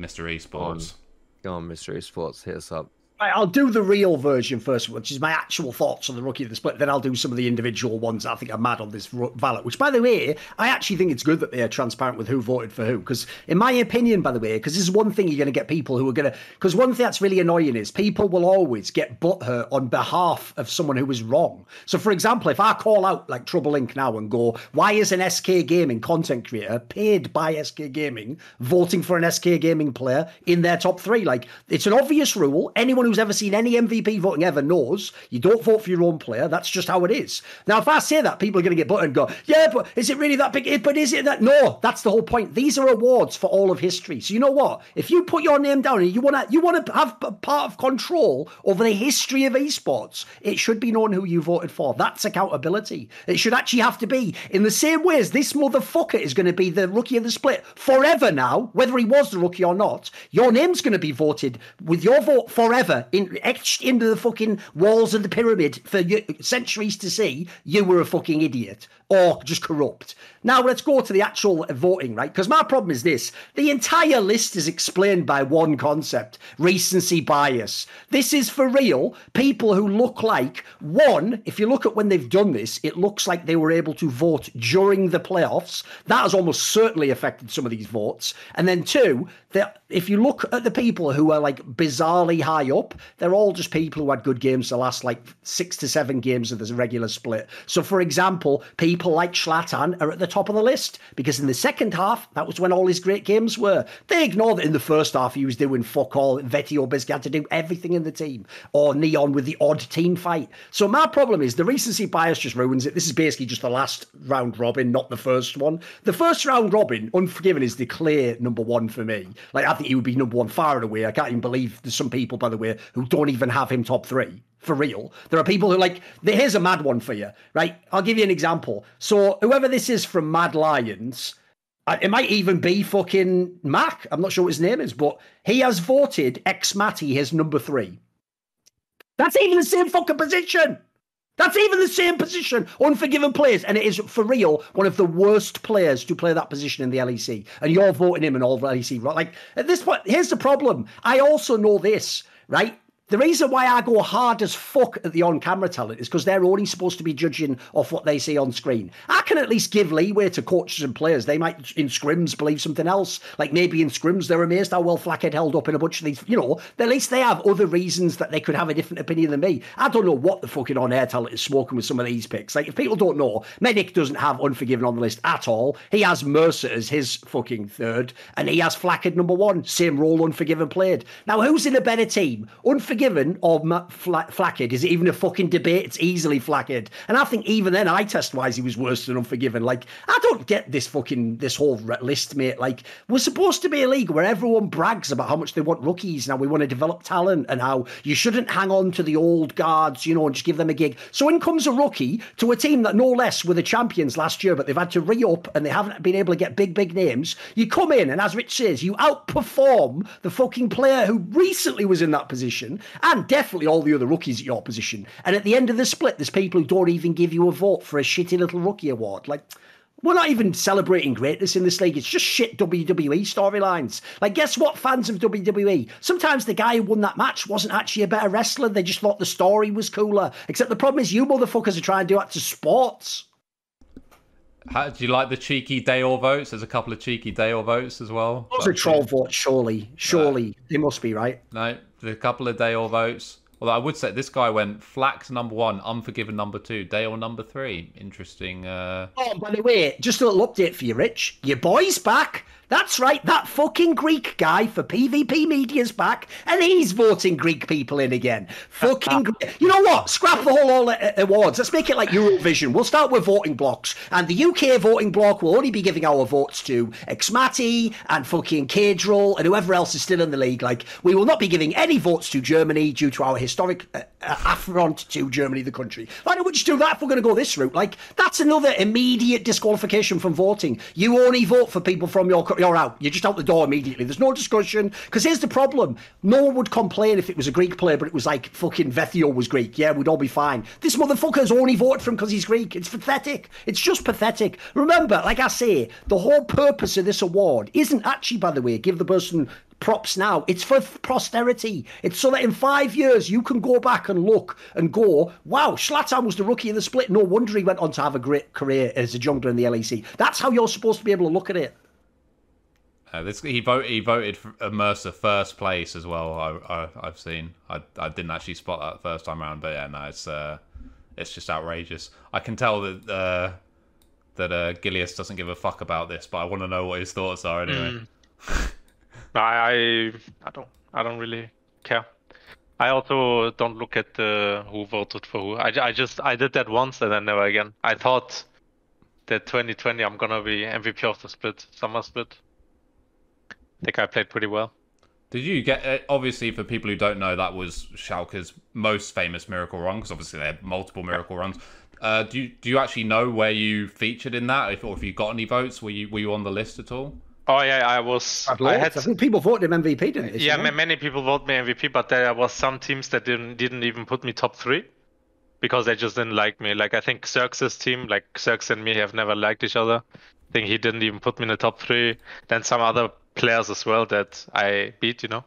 Mr. Esports. Go on, Mr. Esports, hit us up. I'll do the real version first, which is my actual thoughts on the rookie of the split. Then I'll do some of the individual ones I think are mad on this ballot. Which, by the way, I actually think it's good that they are transparent with who voted for who. Because, in my opinion, by the way, because this is one thing you're going to get people who are going to. Because one thing that's really annoying is people will always get butthurt on behalf of someone who was wrong. So, for example, if I call out like Trouble Inc. now and go, "Why is an SK Gaming content creator paid by SK Gaming voting for an SK Gaming player in their top three? Like, it's an obvious rule. Anyone who who's ever seen any MVP voting ever knows you don't vote for your own player. That's just how it is. Now, if I say that, people are going to get buttered and go, yeah, but is it really that big? Eh, but is it that? No, that's the whole point. These are awards for all of history. So you know what? If you put your name down and you want to, you want to have part of control over the history of esports, it should be known who you voted for. That's accountability. It should actually have to be in the same way as this motherfucker is going to be the rookie of the split forever now, whether he was the rookie or not. Your name's going to be voted with your vote forever Uh, in, etched into the fucking walls of the pyramid for centuries to see, you were a fucking idiot or just corrupt. Now let's go to the actual voting, right? Because my problem is this the entire list is explained by one concept recency bias. This is for real people who look like, one, if you look at when they've done this, it looks like they were able to vote during the playoffs. That has almost certainly affected some of these votes. And then two, that if you look at the people who are like bizarrely high up, they're all just people who had good games the last like six to seven games of the regular split. So, for example, people like Shlatan are at the top of the list because in the second half, that was when all his great games were. They ignore that in the first half he was doing fuck all. Veti basically had to do everything in the team, or Neon with the odd team fight. So my problem is the recency bias just ruins it. This is basically just the last round robin, not the first one. The first round robin, Unforgiven, is the clear number one for me. Like I think he would be number one far and away. I can't even believe there's some people, by the way, who don't even have him top three for real. There are people who like, here's a mad one for you, right? I'll give you an example. So, whoever this is from Mad Lions, it might even be fucking Mac. I'm not sure what his name is, but he has voted Xmatty his number three. That's even the same fucking position. That's even the same position. Unforgiven players. And it is, for real, one of the worst players to play that position in the LEC. And you're voting him in all the LEC. Like, at this point, here's the problem. I also know this, right? The reason why I go hard as fuck at the on camera talent is because they're only supposed to be judging off what they see on screen. I can at least give leeway to coaches and players. They might, in scrims, believe something else. Like maybe in scrims, they're amazed how well Flakked held up in a bunch of these, you know, at least they have other reasons that they could have a different opinion than me. I don't know what the fucking on air talent is smoking with some of these picks. Like, if people don't know, Medic doesn't have Unforgiven on the list at all. He has Mersa as his fucking third, and he has Flakked number one. Same role Unforgiven played. Now, who's in a better team? Unforgiven Unforgiven or Ma- Fla- Flakked? Is it even a fucking debate? It's easily Flakked. And I think even then, eye test wise, he was worse than Unforgiven. Like, I don't get this fucking, this whole list, mate. Like, we're supposed to be a league where everyone brags about how much they want rookies and how we want to develop talent and how you shouldn't hang on to the old guards, you know, and just give them a gig. So in comes a rookie to a team that no less were the champions last year, but they've had to re up and they haven't been able to get big, big names. You come in, and as Rich says, you outperform the fucking player who recently was in that position and definitely all the other rookies at your position. And at the end of the split, there's people who don't even give you a vote for a shitty little rookie award. Like, we're not even celebrating greatness in this league. It's just shit WWE storylines. Like, guess what, fans of WWE? Sometimes the guy who won that match wasn't actually a better wrestler. They just thought the story was cooler. Except the problem is, you motherfuckers are trying to do that to sports. How, do you like the cheeky Dajor votes? There's a couple of cheeky Dajor votes as well. Those are troll votes, surely. Surely. They must be, right? No, there's a couple of Dajor votes. Although I would say this guy went Flakked number one, Unforgiven number two, Dale number three. Interesting. Uh... Oh, by the way, just a little update for you, Rich. Your boy's back. That's right, that fucking Greek guy for PvP Media's back, and he's voting Greek people in again. Fucking, you know what? Scrap the whole all uh, awards. Let's make it like Eurovision. We'll start with voting blocks, and the UK voting block will only be giving our votes to Xmatty and fucking Cadril and whoever else is still in the league. Like, we will not be giving any votes to Germany due to our historic uh, uh, affront to Germany, the country. Why don't we just do that if we're going to go this route? Like, that's another immediate disqualification from voting. You only vote for people from your you're out. You're just out the door immediately. There's no discussion. Because here's the problem: no one would complain if it was a Greek player, but it was like fucking Vetheo was Greek. Yeah, we'd all be fine. This motherfucker's only voted for him because he's Greek. It's pathetic. It's just pathetic. Remember, like I say, the whole purpose of this award isn't actually, by the way, give the person props now. It's for posterity. It's so that in five years you can go back and look and go, wow, Shlatan was the rookie of the split. No wonder he went on to have a great career as a jungler in the LEC. That's how you're supposed to be able to look at it. Uh, this he vote he voted for uh, Mersa first place as well. I, I I've seen. I I didn't actually spot that first time around, but yeah, no, it's uh, it's just outrageous. I can tell that uh, that uh, Gilius doesn't give a fuck about this, but I want to know what his thoughts are anyway. I, I I don't I don't really care. I also don't look at uh, who voted for who. I, I just I did that once and then never again. I thought that 2020 I'm gonna be MVP of the split summer split. I think I played pretty well. Did you get uh, obviously for people who don't know that was Schalke's most famous miracle run because obviously they had multiple miracle runs. Uh, do you do you actually know where you featured in that? If or if you got any votes, were you were you on the list at all? Oh yeah, I was. I I, had. think people voted him MVP, didn't they? Yeah, ma- many people voted me MVP, but there was some teams that didn't didn't even put me top three because they just didn't like me. Like I think Xerxe's team, like Xerxes and me, have never liked each other. I think he didn't even put me in the top three. Then some other players as well that I beat, you know.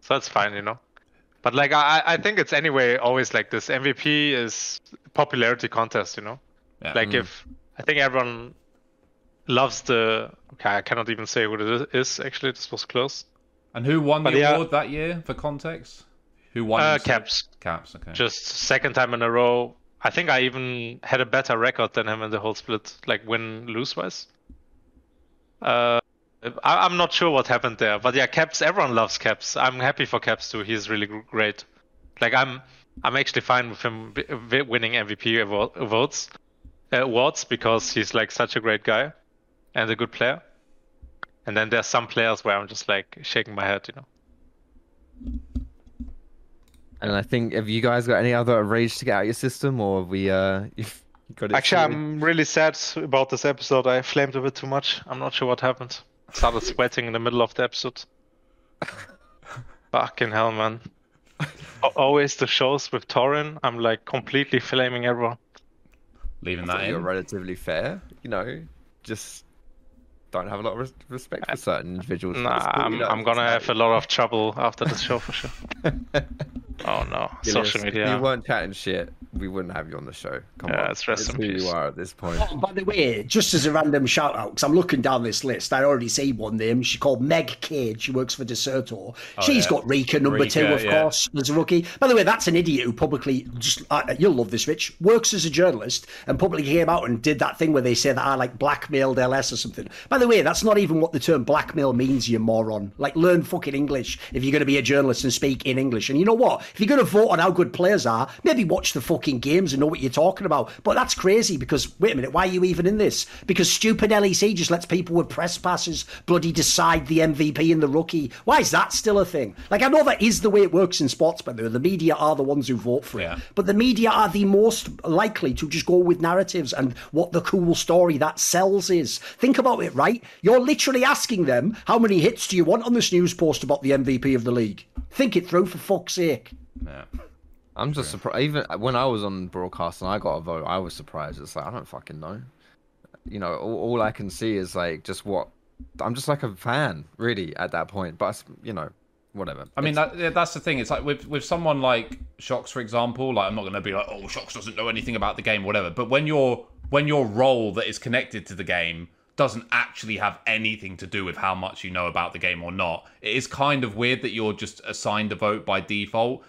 So that's fine, you know. But like I, I think it's anyway always like this. MVP is popularity contest, you know. Yeah. Like if I think everyone loves the okay, I cannot even say what it is. Actually, this was close. And who won But the yeah. award that year for context? Who won? Uh, Caps. Caps. Okay. Just second time in a row. I think I even had a better record than him in the whole split, like win lose wise. Uh, I, I'm not sure what happened there, but yeah, Caps. Everyone loves Caps. I'm happy for Caps too. He's really great. Like I'm, I'm actually fine with him bi- wi- winning MVP award, votes, uh, awards because he's like such a great guy, and a good player. And then there's some players where I'm just like shaking my head, you know. And I think, have you guys got any other rage to get out of your system, or have we uh, you've got it? Actually, sorted? I'm really sad about this episode. I flamed a bit too much. I'm not sure what happened. Started sweating in the middle of the episode. Fucking hell, man. Always the shows with Thorin, I'm like completely flaming everyone. Leaving that thought You're relatively fair. You know, just don't have a lot of respect for certain individuals. Nah, cool, I'm, know, I'm gonna have a lot of trouble after this show for sure. Oh no, Gilius, social If media. you weren't chatting shit, we wouldn't have you on the show. Come Yeah, on, it's rest in who peace. you are at this point. Oh, by the way, just as a random shout out, because I'm looking down this list, I already see one name. She's called Meg Cage. She works for Dexerto. She's yeah. got Rika number Rika, two, of yeah. course, as a rookie. By the way, that's an idiot who publicly just uh, you'll love this, Rich. Works as a journalist and publicly came out and did that thing where they say that I like blackmailed LS or something. By By the way, that's not even what the term blackmail means, you moron. Like, learn fucking English if you're going to be a journalist and speak in English. And you know what? If you're going to vote on how good players are, maybe watch the fucking games and know what you're talking about. But that's crazy because, wait a minute, why are you even in this? Because stupid LEC just lets people with press passes bloody decide the MVP and the rookie. Why is that still a thing? Like, I know that is the way it works in sports, but the media are the ones who vote for it. Yeah. But the media are the most likely to just go with narratives and what the cool story that sells is. Think about it, right? You're literally asking them, how many hits do you want on this news post about the MVP of the league? Think it through, for fuck's sake. Yeah. I'm just surprised. Even when I was on broadcast and I got a vote, I was surprised. It's like I don't fucking know. You know, all, all I can see is like just what I'm just like a fan, really, at that point. But you know, whatever. I mean, that, that's the thing. It's like with with someone like Sjokz, for example. Like, I'm not going to be like, oh, Sjokz doesn't know anything about the game, whatever. But when your when your role that is connected to the game doesn't actually have anything to do with how much you know about the game or not, it is kind of weird that you're just assigned a vote by default.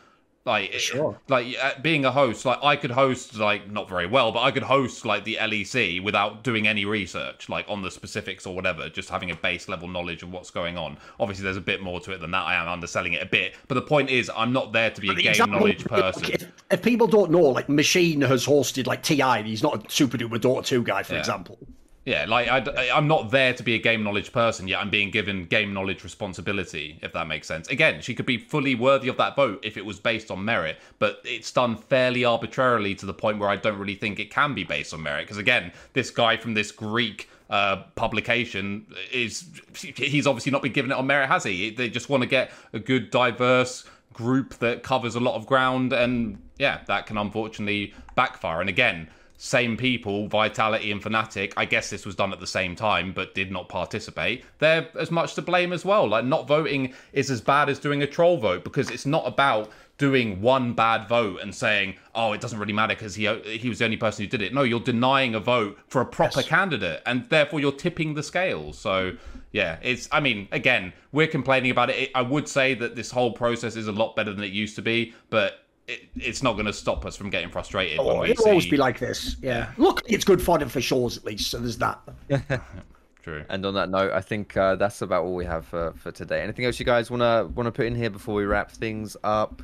Like, Sure. like uh, being a host, like I could host like not very well, but I could host like the LEC without doing any research, like on the specifics or whatever, just having a base level knowledge of what's going on. Obviously, there's a bit more to it than that. I am underselling it a bit, but the point is, I'm not there to be a game example- knowledge person. If, if people don't know, like Machine has hosted like Ti, he's not a super duper Dota 2 guy, for Yeah. example. Yeah, like I, am not there to be a game knowledge person, yet I'm being given game knowledge responsibility, if that makes sense. Again, she could be fully worthy of that vote if it was based on merit, but it's done fairly arbitrarily to the point where I don't really think it can be based on merit. Because again, this guy from this Greek uh, publication is he's obviously not been given it on merit, has he? They just want to get a good, diverse group that covers a lot of ground, and yeah, that can unfortunately backfire. And again, same people, Vitality and Fnatic, I guess this was done at the same time, but did not participate. They're as much to blame as well. Like, not voting is as bad as doing a troll vote because it's not about doing one bad vote and saying, oh, it doesn't really matter because he, he was the only person who did it. No, you're denying a vote for a proper candidate and therefore you're tipping the scales. So, yeah, it's, I mean, again, we're complaining about it. I would say that this whole process is a lot better than it used to be, but it, it's not going to stop us from getting frustrated when Oh, we it'll see. always be like this. Yeah. Look, it's good fodder for shows at least, so there's that. True. And on that note, I think uh, that's about all we have for, for today. Anything else you guys wanna wanna put in here before we wrap things up?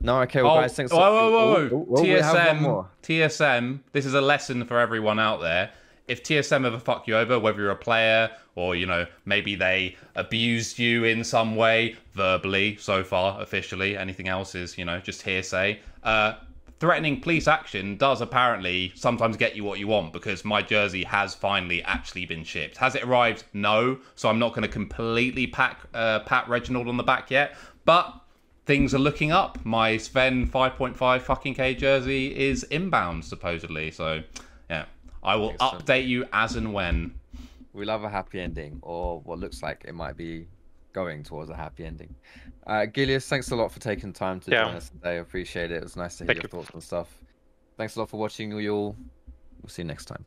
No, okay, well, Oh, guys, thanks. whoa, whoa, whoa, Oh, whoa. oh, oh, we have one TSM, more. TSM. This is a lesson for everyone out there. If TSM ever fuck you over, whether you're a player or you know maybe they abused you in some way verbally, so far officially, anything else is you know just hearsay. Uh, threatening police action does apparently sometimes get you what you want because my jersey has finally actually been shipped. Has it arrived? No. So I'm not going to completely pack uh, pat Reginald on the back yet, but things are looking up. My Sven 5.5 fucking K jersey is inbound supposedly. So I will Excellent. update you as and when. We love a happy ending, or what looks like it might be going towards a happy ending. Uh, Gilius, thanks a lot for taking time to Yeah. join us today. I appreciate it. It was nice to hear Thank your you. thoughts and stuff. Thanks a lot for watching. You'll we'll see you next time.